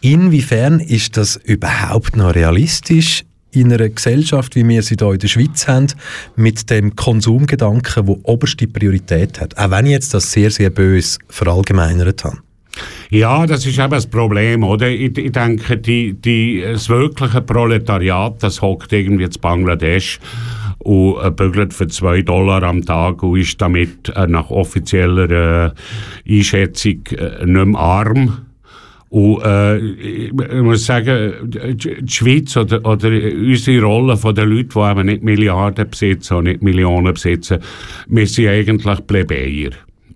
Inwiefern ist das überhaupt noch realistisch? In einer Gesellschaft, wie wir sie hier in der Schweiz haben, mit dem Konsumgedanken, der oberste Priorität hat. Auch wenn ich jetzt das sehr, sehr böse verallgemeinert habe. Ja, das ist eben das Problem, oder? Ich, ich denke, die, die, das wirkliche Proletariat, das hockt irgendwie in Bangladesch und äh, bügelt für zwei Dollar am Tag und ist damit äh, nach offizieller äh, Einschätzung nicht mehr arm und äh, ich muss sagen, die Schweiz oder, oder unsere Rolle von den Leuten, die eben nicht Milliarden besitzen und nicht Millionen besitzen, wir sind eigentlich Plebejer.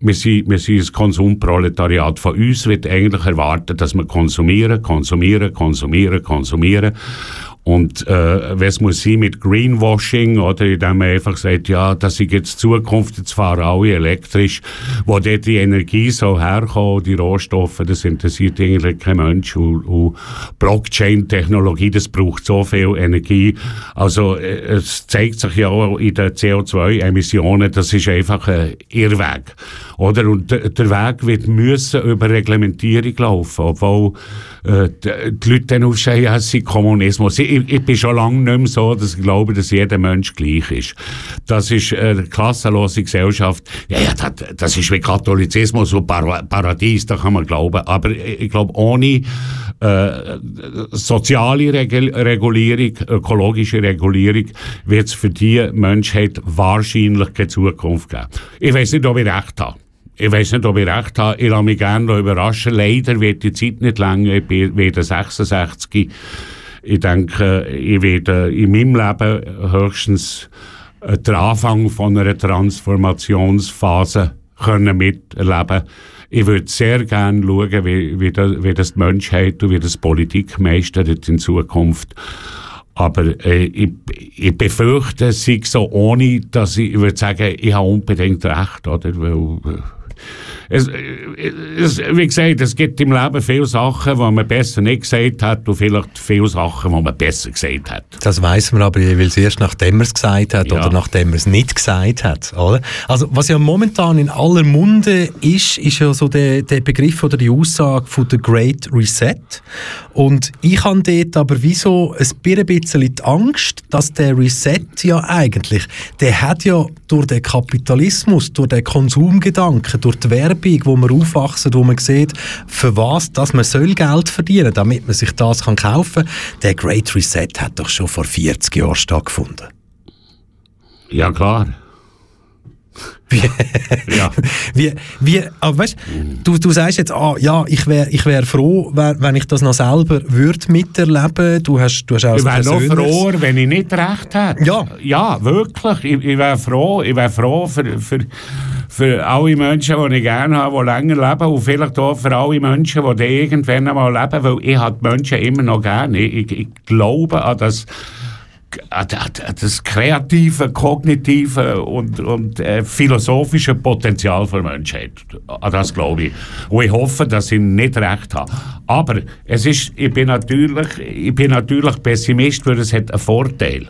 Wir sind, wir sind ein Konsumproletariat. Von uns wird eigentlich erwartet, dass wir konsumieren, konsumieren, konsumieren, konsumieren. Und äh, was muss sein mit Greenwashing, oder indem man einfach sagt, ja, das ist jetzt Zukunft, jetzt fahren alle elektrisch, wo dort die Energie so herkommt, die Rohstoffe, das interessiert eigentlich kein Mensch. Und, und Blockchain-Technologie, das braucht so viel Energie. Also äh, es zeigt sich ja auch in den CO2-Emissionen, das ist einfach ein Irrweg. Oder? Und der Weg wird müssen über Reglementierung laufen, obwohl äh, die Leute dann ja, es sei Kommunismus. Ich, ich, bin schon lange nicht mehr so, dass ich glaube, dass jeder Mensch gleich ist. Das ist eine klassenlose Gesellschaft. Ja, ja, das, das ist wie Katholizismus und Par Paradies, da kann man glauben. Aber ich, ich glaube, ohne äh, soziale Regul Regulierung, ökologische Regulierung, wird es für die Menschheit wahrscheinlich keine Zukunft geben. Ich weiß nicht, ob ich recht habe. Ich weiß nicht, ob ich recht habe. Ich lasse mich gerne überraschen. Leider wird die Zeit nicht länger. Ich bin wieder 66. Ich denke, ich werde in meinem Leben höchstens den Anfang von einer Transformationsphase können miterleben Ich würde sehr gerne schauen, wie, wie, das, wie das die Menschheit und wie das Politik meistert in Zukunft. Aber äh, ich, ich befürchte, es sei so ohne, dass ich, ich würde sagen, ich habe unbedingt recht, oder? Weil, äh, es, es, wie gesagt, es gibt im Leben viele Sachen, die man besser nicht gesagt hat und vielleicht viele Sachen, die man besser gesagt hat. Das weiß man aber jeweils erst, nachdem man es gesagt hat ja. oder nachdem man es nicht gesagt hat. Oder? Also was ja momentan in aller Munde ist, ist ja so der, der Begriff oder die Aussage von der Great Reset. Und ich habe dort aber wieso ein bisschen die Angst, dass der Reset ja eigentlich, der hat ja durch den Kapitalismus, durch den Konsumgedanken, durch die Werbung, wo man aufwachsen, wo man sieht, für was, dass man soll Geld verdienen, damit man sich das kann kaufen. Der Great Reset hat doch schon vor 40 Jahren stattgefunden. Ja klar. Wie, ja. wie, wie, aber weißt, du, du sagst jetzt, ah, ja, ich wäre ich wär froh, wenn ich das noch selber würde miterleben. Du hast, du hast auch ich wäre noch froh, wenn ich nicht recht hätte. Ja. Ja, wirklich. Ich, ich wäre froh, ich wär froh für, für, für alle Menschen, die ich gerne habe, die länger leben und vielleicht auch für alle Menschen, die irgendwann einmal leben, weil ich habe die Menschen immer noch gerne. Ich, ich, ich glaube an das das kreative, kognitive und, und äh, philosophische Potenzial der Menschheit. An das glaube ich. Und ich hoffe, dass ich nicht recht habe. Aber es ist, ich, bin natürlich, ich bin natürlich Pessimist, weil es hat einen Vorteil.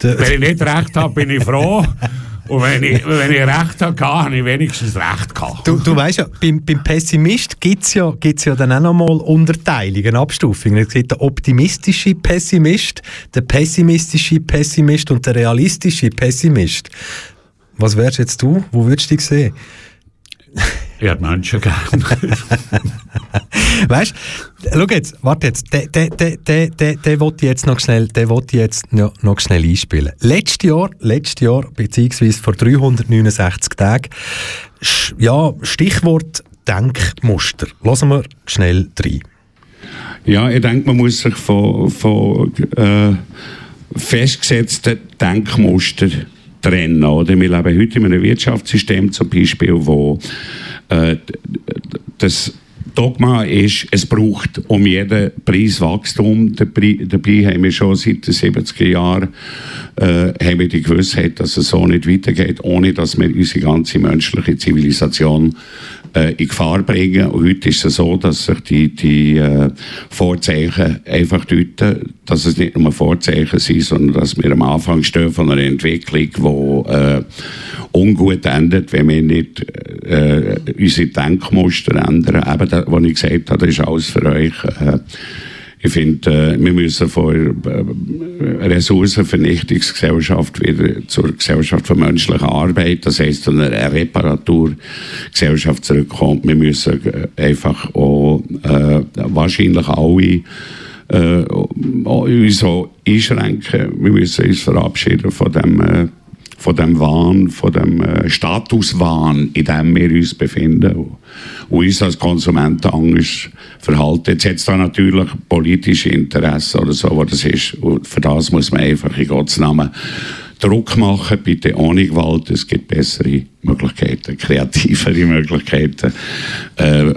Wenn ich nicht recht habe, bin ich froh. Und wenn ich, wenn ich recht habe, habe ich wenigstens recht gehabt. Du, du weißt ja, beim, beim Pessimist gibt es ja, gibt's ja dann auch nochmal Unterteilungen, Abstufungen. Es gibt der optimistische Pessimist, der pessimistische Pessimist und der realistische Pessimist. Was wärst jetzt du? Wo würdest du dich sehen? Ich hätte Menschen gern. weißt du, schau jetzt, warte jetzt, der, der, der, der, der, der wollte jetzt noch schnell, der wollte jetzt noch, noch schnell einspielen. Letztes Jahr, letztes Jahr, beziehungsweise vor 369 Tagen, ja, Stichwort Denkmuster. Lassen wir schnell rein. Ja, ich denke, man muss sich von, von äh, festgesetzten Denkmustern trennen. Oder? Wir leben heute in einem Wirtschaftssystem zum Beispiel, wo das Dogma ist, es braucht um jeden Preis Wachstum. Dabei haben wir schon seit den 70er Jahren äh, haben wir die Gewissheit, dass es so nicht weitergeht, ohne dass wir unsere ganze menschliche Zivilisation äh, in Gefahr bringen. Und heute ist es so, dass sich die, die äh, Vorzeichen einfach deuten, dass es nicht nur Vorzeichen sind, sondern dass wir am Anfang stehen von einer Entwicklung, die äh, ungut endet, wenn wir nicht äh, unsere Denkmuster ändern. Eben, das, was ich gesagt habe, das ist alles für euch. Äh, ich finde, äh, wir müssen von äh, Ressourcenvernichtungsgesellschaft wieder zur Gesellschaft von menschlicher Arbeit, das heisst zu einer Reparaturgesellschaft zurückkommen. Wir müssen äh, einfach auch äh, wahrscheinlich alle äh, uns auch einschränken. Wir müssen uns verabschieden von dem äh, von dem Wahn, von dem äh, Statuswahn, in dem wir uns befinden und, uns als Konsumenten anders verhalten. Jetzt hat es da natürlich politische Interessen oder so, was das ist. Und für das muss man einfach in Gottes Namen Druck machen, bitte ohne Gewalt. Es gibt bessere Möglichkeiten, kreativere Möglichkeiten, äh,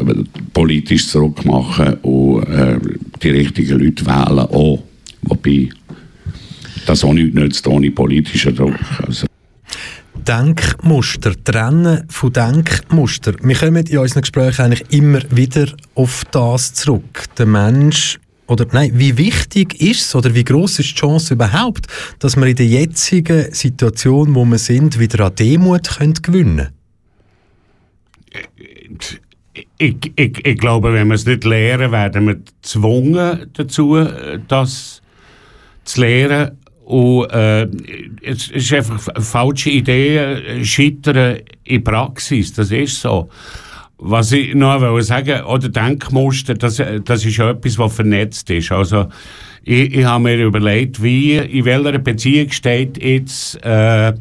politisch Druck machen und äh, die richtigen Leute wählen auch. Wobei das auch nichts nützt ohne politischen Druck. Also. Denkmuster, Trennen von Denkmuster. Wir kommen in unseren Gesprächen eigentlich immer wieder auf das zurück. Der Mensch oder nein, wie wichtig ist es oder wie groß ist die Chance überhaupt, dass wir in der jetzigen Situation, wo wir sind, wieder an Demut können gewinnen ich, ich, ich glaube, wenn wir es nicht lernen, werden wir gezwungen dazu, das zu lernen. Und äh, es ist einfach falsche Idee, äh, scheitern in Praxis, das ist so. Was ich noch will sagen oder Denkmuster, das, das ist etwas, was vernetzt ist. Also, ich, ich habe mir überlegt, wie, in welcher Beziehung steht jetzt, äh,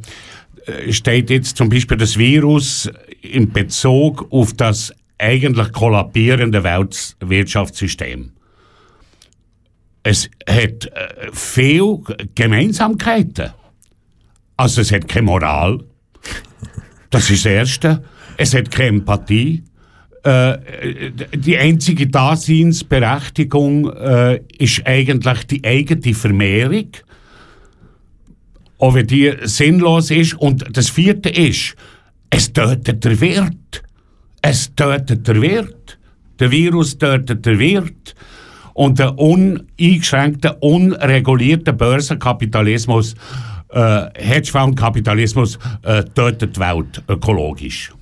steht jetzt zum Beispiel das Virus in Bezug auf das eigentlich kollabierende Weltwirtschaftssystem. Es hat äh, viele Gemeinsamkeiten. Also es hat keine Moral. Das ist das Erste. Es hat keine Empathie. Äh, die einzige Daseinsberechtigung äh, ist eigentlich die eigene Vermehrung. Auch wenn die sinnlos ist. Und das Vierte ist, es tötet der Wirt. Es tötet der Wirt. Der Virus tötet der Wirt. Und der uneingeschränkte, unregulierte Börsenkapitalismus, äh, Hedgefondkapitalismus, äh, tötet die Welt ökologisch.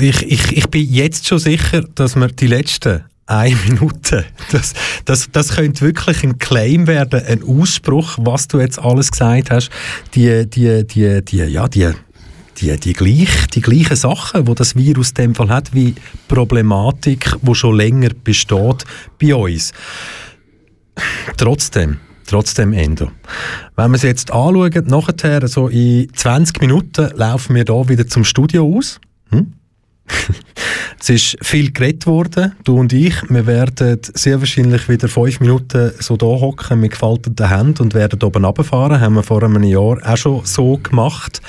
Ich, ich, ich bin jetzt schon sicher, dass wir die letzten eine Minute. Das, das, das könnte wirklich ein Claim werden, ein Ausspruch, was du jetzt alles gesagt hast. Die, die, die, die, ja, die, die, die, gleich, die gleichen Sachen, wo das Virus in dem Fall hat, wie Problematik, wo schon länger besteht bei uns. Trotzdem, trotzdem Endo. Wenn wir es jetzt anschauen, nachher, so in 20 Minuten laufen wir da wieder zum Studio aus. Hm? Es ist viel geredet worden, du und ich. Wir werden sehr wahrscheinlich wieder fünf Minuten so da hocken mit gefalteten Händen und werden oben runterfahren. Haben wir vor einem Jahr auch schon so gemacht.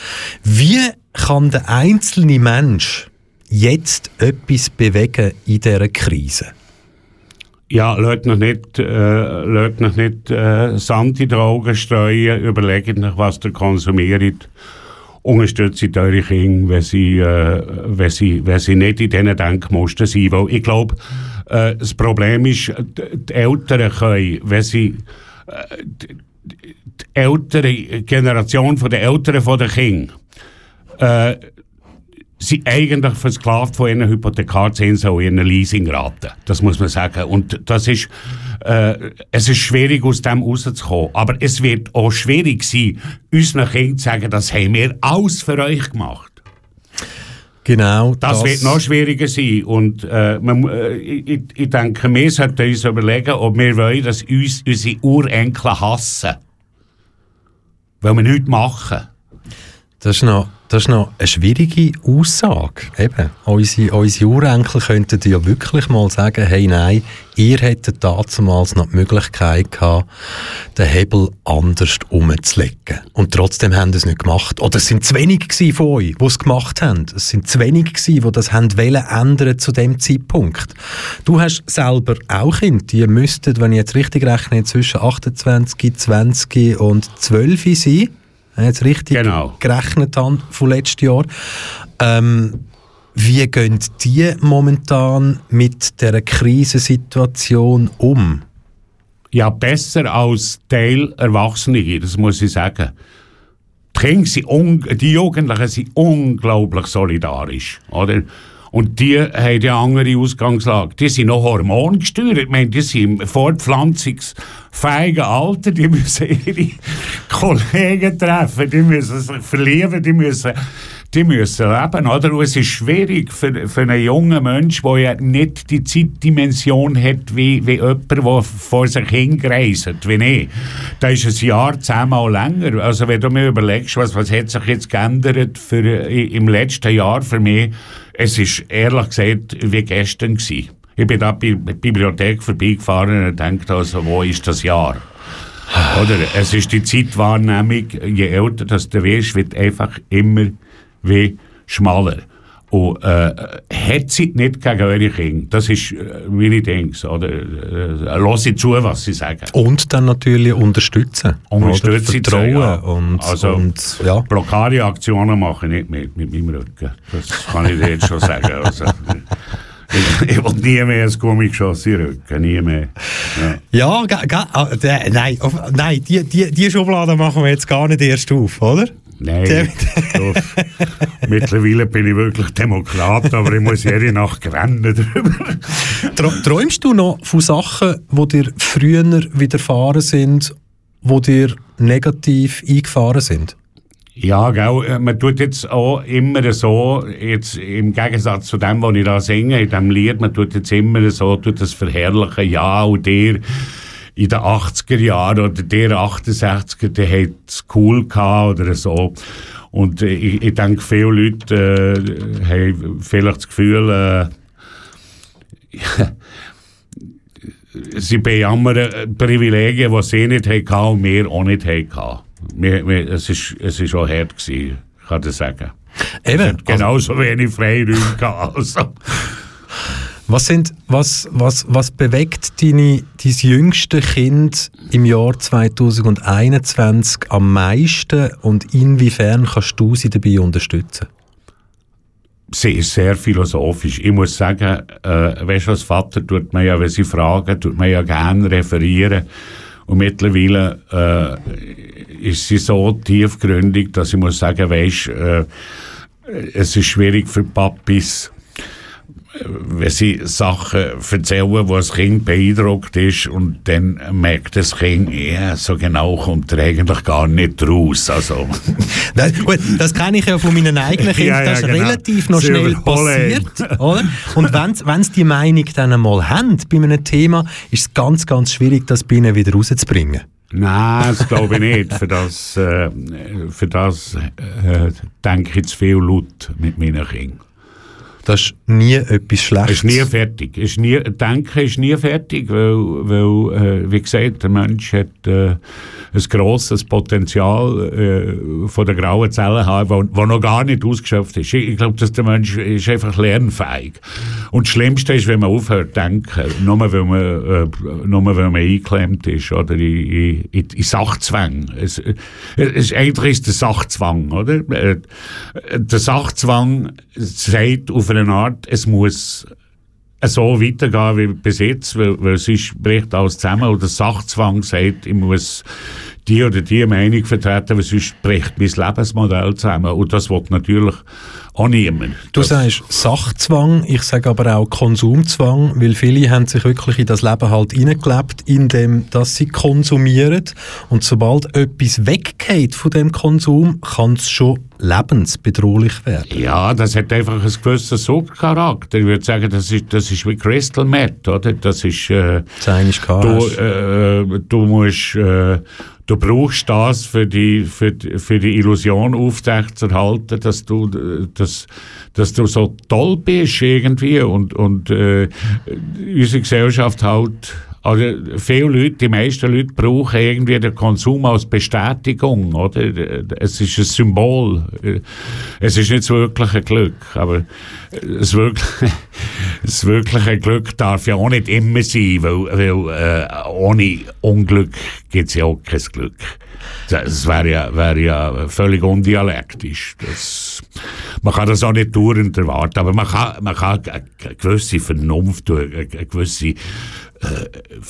Wie kann der einzelne Mensch jetzt etwas bewegen in dieser Krise? Ja, lasst noch nicht, äh, lasst noch nicht äh, Sand in die Augen streuen, überlegt noch, was ihr konsumiert unterstützt eure Kinder, wenn sie, äh, wenn sie, wenn sie nicht in diesen Denkmustern sind. Weil ich glaube, äh, das Problem ist, die Eltern können, wenn sie äh, die ältere Generation den Eltern von den Kindern äh, sind eigentlich versklavt von ihren Hypothekarzinsen und ihren Leasingraten. Das muss man sagen. Und das ist, äh, es ist schwierig, aus dem rauszukommen. Aber es wird auch schwierig sein, unseren Kindern zu sagen, das haben wir alles für euch gemacht. Genau. Das, das wird noch schwieriger sein. Und äh, man, äh, ich, ich denke, wir sollten uns überlegen, ob wir wollen, dass uns unsere Urenkel hassen. Weil wir nichts machen. Das ist noch das ist noch eine schwierige Aussage. Eben, unsere, unsere Urenkel könnten ja wirklich mal sagen, hey nein, ihr hättet damals noch die Möglichkeit gehabt, den Hebel anders umzulegen. Und trotzdem haben sie es nicht gemacht. Oder es sind zu wenig von euch, die es gemacht haben. Es sind zu wenig gewesen, die das haben wollen ändern zu dem Zeitpunkt. Du hast selber auch Kinder, die müssten, wenn ich jetzt richtig rechne, zwischen 28, 20 und 12 sein jetzt richtig genau. gerechnet habe von letztem Jahr. Ähm, wie gehen die momentan mit der Krisensituation um? Ja, besser als Teil Erwachsene, das muss ich sagen. Die, Kinder sind die Jugendlichen sind unglaublich solidarisch, oder? Und die haben ja andere Ausgangslage. Die sind noch hormongesteuert. Ich meine, die sind im fortpflanzungsfähigen Alter. Die müssen ihre Kollegen treffen. Die müssen sich verlieben. Die müssen, die müssen leben. Oder? Und es ist schwierig für, für einen jungen Menschen, der ja nicht die Zeitdimension hat, wie, wie jemand, der vor sich hingreist, wie ich. Da ist ein Jahr zehnmal länger. Also wenn du mir überlegst, was, was hat sich jetzt geändert für, im letzten Jahr für mich, es ist ehrlich gesagt wie gestern gewesen. Ich bin da bei der Bibliothek vorbeigefahren und dachte also, wo ist das Jahr? Oder? Es ist die Zeitwahrnehmung, je älter das du wirst, wird einfach immer wie schmaler. Und äh, hat sie nicht gegen eure Kinder. Das ist äh, meine Dings. Oder äh, lass sie zu, was sie sagen. Und dann natürlich unterstützen. Unterstützen. Vertrauen. Ja. Und, also, und, ja. Blockadeaktionen mache ich nicht mit, mit meinem Rücken. Das kann ich dir jetzt schon sagen. Also, ich, ich will nie mehr ein Gummigeschoss in den Rücken, nie mehr. Ja, ja ah, nein, nein die, die, die Schublade machen wir jetzt gar nicht erst auf, oder? Nein, mittlerweile bin ich wirklich Demokrat, aber ich muss jede Nacht rennen drüber. Träumst du noch von Sachen, die dir früher widerfahren sind, die dir negativ eingefahren sind? Ja, gell, äh, man tut jetzt auch immer so, jetzt im Gegensatz zu dem, was ich da singe, in diesem Lied, man tut jetzt immer so, tut das verherrlichen, ja, und der in den 80er Jahren oder der 68er, der hat es cool gehabt oder so. Und äh, ich, ich denke, viele Leute äh, haben vielleicht das Gefühl, äh, sie bejammern Privilegien, die sie nicht hatten und wir auch nicht hatten. Wir, wir, es war es ist auch hart, gewesen, kann ich sagen. Eben. Genauso also, wenig Freiräume gehabt. Also. Was, sind, was, was, was bewegt deine, dein jüngste Kind im Jahr 2021 am meisten und inwiefern kannst du sie dabei unterstützen? Sie ist sehr philosophisch. Ich muss sagen, äh, weißt du, als Vater tut man ja, wenn sie fragen, tut man ja gerne referieren. Und mittlerweile äh, ist sie so tiefgründig, dass ich muss sagen, weißt, äh, es ist schwierig für Papis, wenn sie Sachen erzählen, wo das Kind beeindruckt ist und dann merkt das Kind, ja, so genau kommt er eigentlich gar nicht raus. Also. Das, gut, das kenne ich ja von meinen eigenen Kindern, ja, ja, das ist genau. relativ noch schnell passiert. Oder? Und wenn sie die Meinung dann einmal haben bei einem Thema, ist es ganz, ganz schwierig, das bei ihnen wieder rauszubringen. Nein, das glaube ich nicht. Für das, äh, für das äh, denke ich zu viel laut mit meinen Kindern. Das ist nie etwas Schlechtes. Ist nie fertig. Ist nie, Denken ist nie fertig, weil, weil äh, wie gesagt, der Mensch hat äh, ein grosses Potenzial äh, von der grauen haben, das noch gar nicht ausgeschöpft ist. Ich, ich glaube, dass der Mensch ist einfach lernfähig. Und das Schlimmste ist, wenn man aufhört zu denken, nur weil man, äh, nur weil man eingeklemmt ist oder in, in, in Sachzwang. Es, es, eigentlich ist der Sachzwang, oder? Äh, der Sachzwang sagt auf eine Art, es muss so weitergehen wie bis jetzt, weil, weil sonst bricht alles zusammen. Oder Sachzwang sagt, ich muss die oder die Meinung vertreten, weil sonst bricht mein Lebensmodell zusammen. Und das wird natürlich auch niemand. Du sagst Sachzwang, ich sage aber auch Konsumzwang, weil viele haben sich wirklich in das Leben halt hineingelebt, indem dass sie konsumieren. Und sobald etwas weggeht von dem Konsum, kann es schon lebensbedrohlich werden. Ja, das hat einfach einen gewissen Suchtcharakter. Ich würde sagen, das ist, das ist wie Crystal Meth, oder? Das ist, äh, das du, äh, du musst, äh, du brauchst das für die, für, für die Illusion aufrechtzuerhalten, dass du, dass, dass du so toll bist irgendwie. Und, und äh, unsere Gesellschaft halt also viele Leute, die meisten Leute brauchen irgendwie den Konsum als Bestätigung, oder? Es ist ein Symbol. Es ist nicht das wirkliche Glück, aber das wirkliche, das wirkliche Glück darf ja auch nicht immer sein, weil, weil äh, ohne Unglück gibt es ja auch kein Glück. Das wäre ja, wäre ja völlig undialektisch. Das, man kann das auch nicht dauernd erwarten, aber man kann, man kann eine gewisse Vernunft, eine gewisse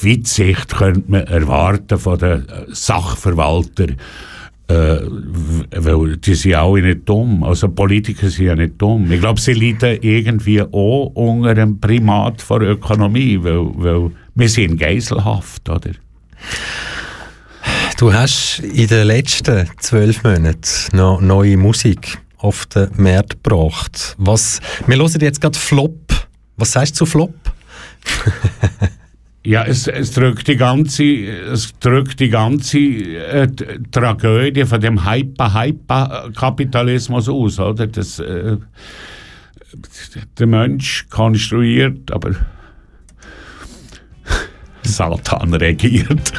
Weitsicht könnte man erwarten von den äh, Sachverwaltern, äh, weil die sind alle nicht dumm. Also Politiker sind ja nicht dumm. Ich glaube, sie leiden irgendwie auch unter einem Primat von Ökonomie, weil, weil wir sind Geiselhaft, oder? Du hast in den letzten zwölf Monaten noch neue Musik auf den Markt gebracht. Was, wir hören jetzt gerade Flop. Was sagst du zu Flop? Ja, es, es drückt die ganze, es drückt die ganze äh, Tragödie von dem Hyper-Hyper-Kapitalismus aus, oder? Das, äh, der Mensch konstruiert, aber Satan regiert.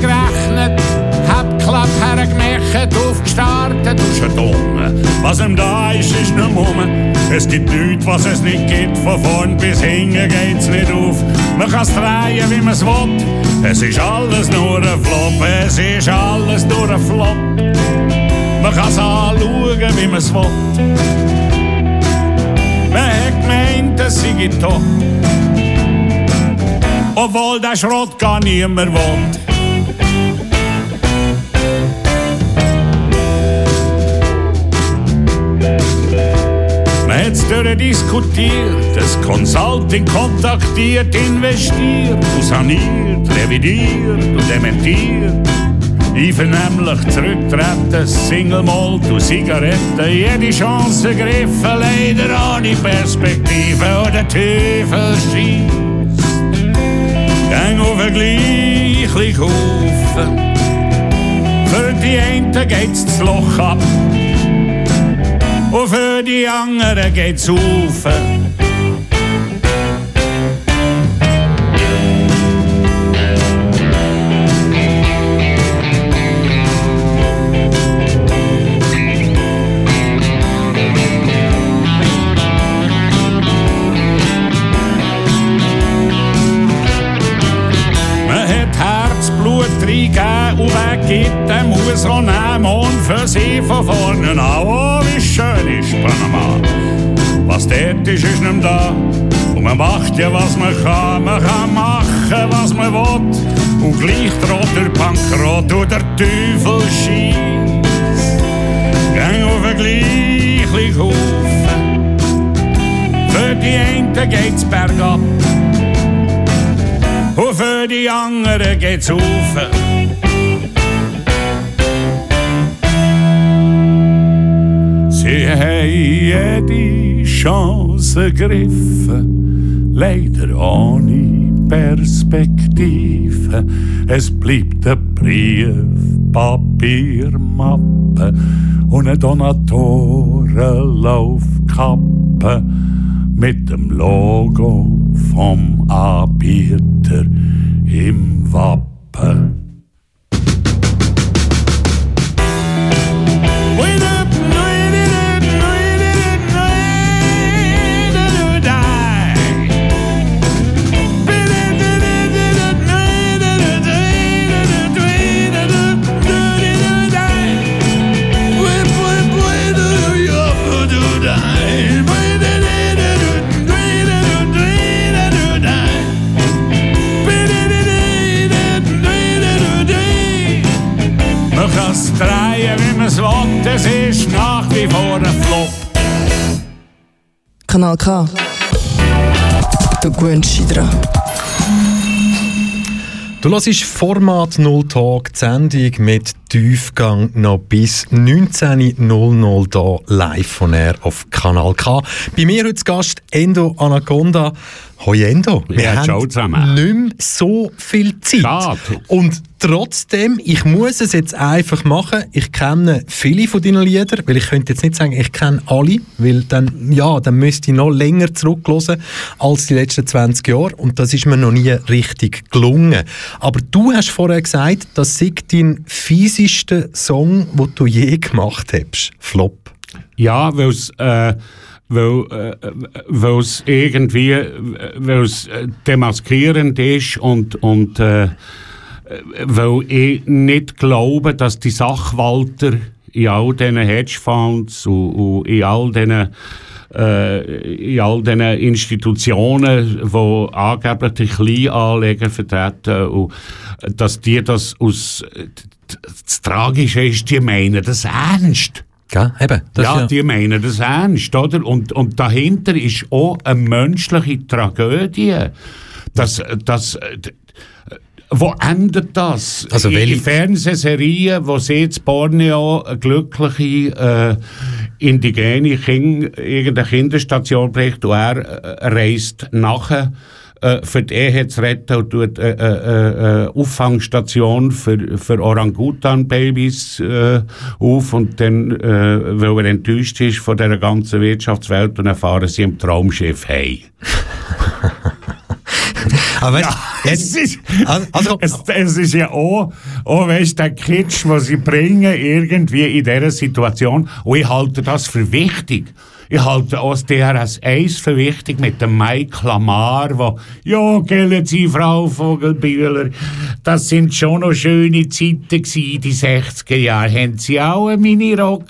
Gerechnet, hab Klapp hergemächt, aufgestartet und schon dumm. Was ihm da ist, ist nur Mumme. Es gibt nichts, was es nicht gibt, von vorn bis hinten geht's nicht auf. Man kann's drehen, wie man's will, es ist alles nur ein Flop, es ist alles nur ein Flop. Man kann's anschauen, wie man's will. Man hat gemeint, es sei top. Obwohl der Schrott gar niemand will. Jetzt diskutiert, das Consulting kontaktiert, investiert, saniert, revidiert und dementiert. Einvernehmlich zurücktreten, Single Malt und Zigaretten, jede Chance gegriffen, leider ohne Perspektive und der Teufel schießt. Gang auf den gleichen Haufen. Für die einen geht's das Loch ab und für die anderen geht's auf. und weggibt, der muss auch nehmen und für sie von vorne an. Panama. Was dort ist, ist mehr da. Und man macht ja, was man kann. Man kann machen, was man will. Und gleich droht der Bankrott und der Teufel schießt. Gang auf den gleichen Haufen. Für die einen geht's bergab. Und für die anderen geht's auf. Sie haben jede Chance ergriffen, leider ohne Perspektive. Es bleibt ein Brief, Papiermappe und eine Donatorenlaufkappe mit dem Logo vom Anbieter im Wappen. Kanal K. Du gewöhnst dich dran. Du hörst Format 0 Talk, die Sendung mit Tiefgang noch bis 19.00 hier live von Air auf Kanal K. Bei mir heute zu Gast Endo Anaconda. Hoi Endo, wir Ja, haben nicht mehr so viel Zeit. Schade. Und trotzdem, ich muss es jetzt einfach machen. Ich kenne viele von deinen Liedern, weil ich könnte jetzt nicht sagen, ich kenne alle, weil dann, ja, dann müsste ich noch länger zurückhören als die letzten 20 Jahre und das ist mir noch nie richtig gelungen. Aber du hast vorher gesagt, das sei dein fiesester Song, den du je gemacht hast. Flop. Ja, weil es äh, weil, äh, weil's irgendwie weil's äh, demaskierend ist und, und äh, weil ich nicht glaube, dass die Sachwalter in all diesen Hedgefonds und, und in all diesen äh, in all diesen Institutionen, die angeblich die Kleinanleger vertreten, und dass die das aus das Tragische ist, die meinen das ernst. Gell? Eben, ja, ja. die meinen das ernst, oder? Und, und dahinter ist auch eine menschliche Tragödie. Das, das, äh, äh, wo endet das? Also welche- in Fernsehserien, wo sie jetzt Borneo eine glückliche äh, indigene kind, irgendeine Kinderstation bricht und er äh, reist nachher äh, für die Ehe zu retten und tut äh, äh, äh, Auffangstation für, für Orangutan-Babys äh, auf und dann, äh, weil er enttäuscht ist von der ganzen Wirtschaftswelt und dann fahren sie im Traumschiff hey. Aber weißt, Es ist, also, es, es ist ja auch, auch weißt, der Kitsch, den sie bringen, irgendwie in dieser Situation. Und ich halte das für wichtig. Ich halte auch das DRS 1 für wichtig mit dem Mike Lamar, wo, ja, gell, Sie, Frau Vogelbühler, das sind schon noch schöne Zeiten gewesen, die 60er Jahre. Haben Sie auch einen Minirock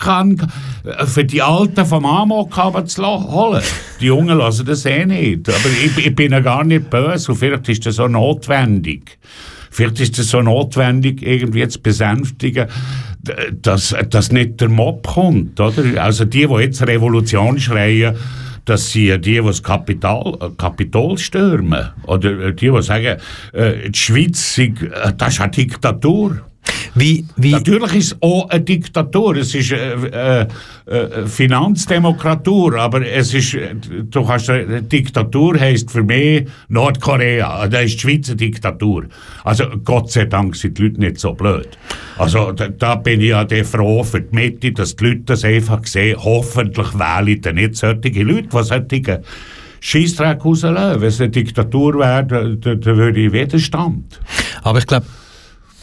für die Alten vom Amok zu holen? Die Jungen lassen das eh nicht. Aber ich, ich bin ja gar nicht böse und vielleicht ist das so notwendig. Vielleicht ist es so notwendig, irgendwie zu besänftigen, dass, dass nicht der Mob kommt, oder? Also die, die jetzt Revolution schreien, das sind die, die das Kapital, Kapitol stürmen. Oder die, die sagen, äh, die Schweiz, äh, das ist eine Diktatur. Wie, wie Natürlich ist es auch eine Diktatur. Es ist eine, äh, äh, Finanzdemokratur, aber es ist, äh, du kannst, äh, Diktatur heisst für mich Nordkorea. Da ist die Schweiz eine Diktatur. Also Gott sei Dank sind die Leute nicht so blöd. Also da, da bin ich ja der froh für die Mitte, dass die Leute das einfach sehen. Hoffentlich wähle ich dann nicht solche Leute, die solche Scheissdreck rauslassen. Wenn es eine Diktatur wäre, dann, dann, dann würde ich Widerstand. Aber ich glaube,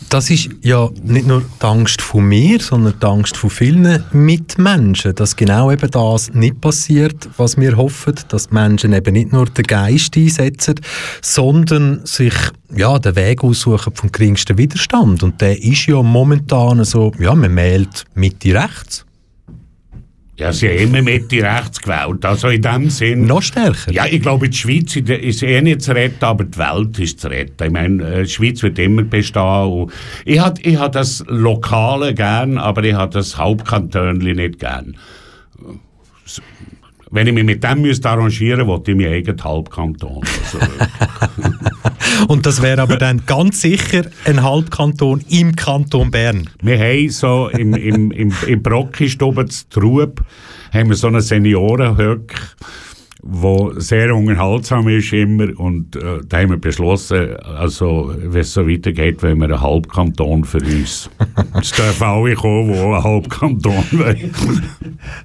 das ist ja nicht nur die Angst von mir, sondern die Angst von vielen Mitmenschen, dass genau eben das nicht passiert, was wir hoffen, dass die Menschen eben nicht nur den Geist einsetzen, sondern sich ja, den Weg aussuchen vom geringsten Widerstand. Und der ist ja momentan so, ja, man wählt Mitte rechts. Ja, sie haben immer Mitte rechts gewählt. Also in dem Sinn. Noch stärker. Ja, ich glaube, die Schweiz ist eh nicht zu retten, aber die Welt ist zu retten. Ich meine, äh, die Schweiz wird immer bestehen. Und ich habe ich hab das Lokale gern, aber ich habe das Hauptkantönli nicht gern. Wenn ich mich mit dem müsste arrangieren müsste, wollte ich meinen eigenen Halbkanton. Also, Und das wäre aber dann ganz sicher ein Halbkanton im Kanton Bern. Wir haben so im, im, im, im Brockistube zu Trub haben wir so einen Seniorenhöck, wo sehr unterhaltsam ist immer und äh, da haben wir beschlossen, also wenn es so weitergeht, wollen wir einen Halbkanton für uns. Es dürfen alle kommen, die einen Halbkanton wollen.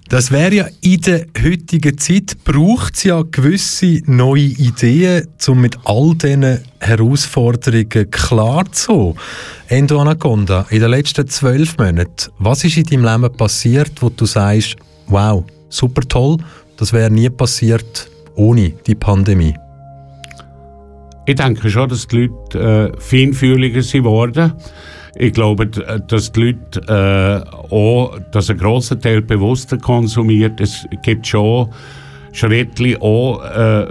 Das wäre ja in der heutigen Zeit, braucht es ja gewisse neue Ideen, um mit all diesen Herausforderungen klarzukommen. Endo Anaconda, in den letzten zwölf Monaten, was ist in deinem Leben passiert, wo du sagst, wow, super toll, das wäre nie passiert ohne die Pandemie? Ich denke schon, dass die Leute äh, feinfühliger sind. Ich glaube, d- dass die Leute äh, auch, dass ein grosser Teil bewusster konsumiert. Es gibt schon Schritte auch, äh,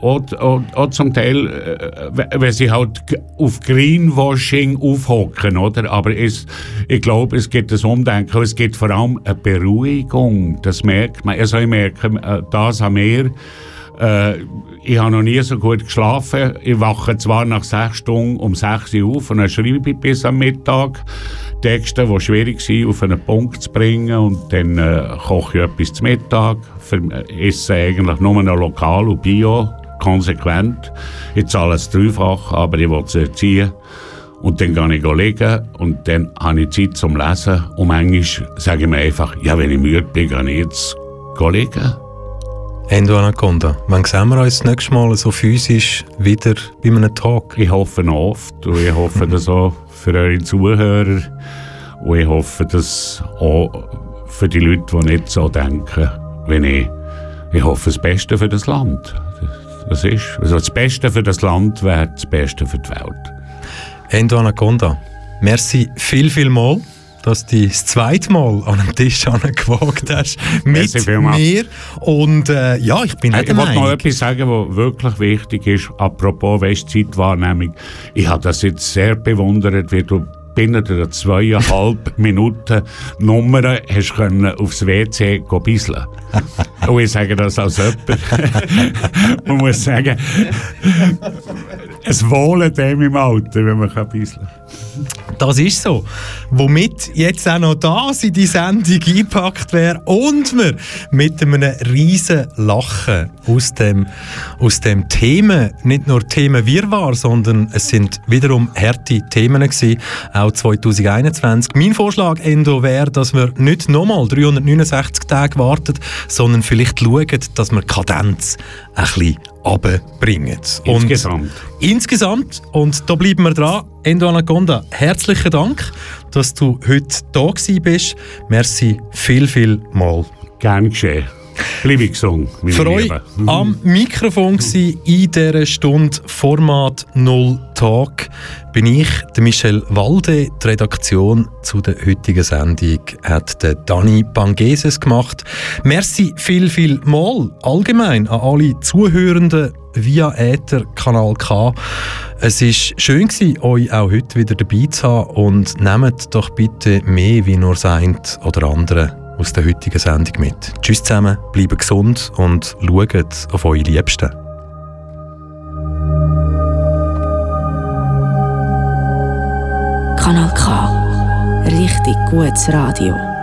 auch, auch, auch zum Teil, äh, we- wenn sie halt auf Greenwashing aufhocken, oder? Aber es, ich glaube, es gibt ein Umdenken, es gibt vor allem eine Beruhigung. Das merkt man. Also ich merke äh, das an mir. Äh, ich habe noch nie so gut geschlafen. Ich wache zwar nach sechs Stunden um sechs Uhr auf und dann schreibe ich bis am Mittag Texte, die schwierig sind, auf einen Punkt zu bringen. Und dann äh, koche ich etwas zum Mittag, für, äh, esse eigentlich nur noch lokal und bio, konsequent. Ich zahle es dreifach, aber ich will es erziehen. Und dann gehe ich liegen und dann habe ich Zeit zum Lesen. Und manchmal sage ich mir einfach, ja, wenn ich müde bin, gehe ich jetzt liegen. Endo Anaconda, wann sehen wir uns das nächste Mal so physisch wieder bei einem Talk? Ich hoffe oft und ich hoffe das auch für eure Zuhörer und ich hoffe das auch für die Leute, die nicht so denken, wie ich. Ich hoffe das Beste für das Land. Das ist. Also das Beste für das Land wäre das Beste für die Welt. Endo Anaconda, merci viel, viel mal, dass du das zweite Mal an den Tisch gewagt hast mit mir. Und äh, ja, ich bin nicht ich wollte noch etwas sagen, was wirklich wichtig ist, apropos weißt, Zeitwahrnehmung. Ich habe das jetzt sehr bewundert, wie du binnen der zweieinhalb Minuten Nummern hast können aufs WC gehen bisseln. Und ich sage das als jemand. man muss sagen, es wohlen dem im Alter, wenn man kann bisseln Das ist so. Womit jetzt auch noch das in die Sendung eingepackt wäre und wir mit einem riesen Lachen aus dem, aus dem Themen, nicht nur Themen Wirrwarr, sondern es sind wiederum harte Themen gewesen, auch 2021. Mein Vorschlag, Endo, wäre, dass wir nicht nochmal 369 Tage warten, sondern vielleicht schauen, dass wir Kadenz ein bisschen runterbringen. Und Insgesamt. Insgesamt, und da bleiben wir dran, Endo Anaconda, herzlichen Dank, dass du heute da bist. Merci viel, viel mal. Gern geschehen. Gesund, meine Für euch Lieben. am Mikrofon gsi in dieser Stunde Format Null Talk bin ich, der Michel Walde. Die Redaktion zu der heutigen Sendung hat der Dani Bangeses gemacht. Merci viel, viel mal allgemein an alle Zuhörenden via Äther Kanal K. Es ist schön gewesen, euch auch heute wieder dabei zu haben und nehmt doch bitte mehr wie nur das eine oder andere aus der heutigen Sendung mit. Tschüss zusammen, bleibt gesund und schaut auf eure Liebsten. Kanal K. richtig gutes Radio.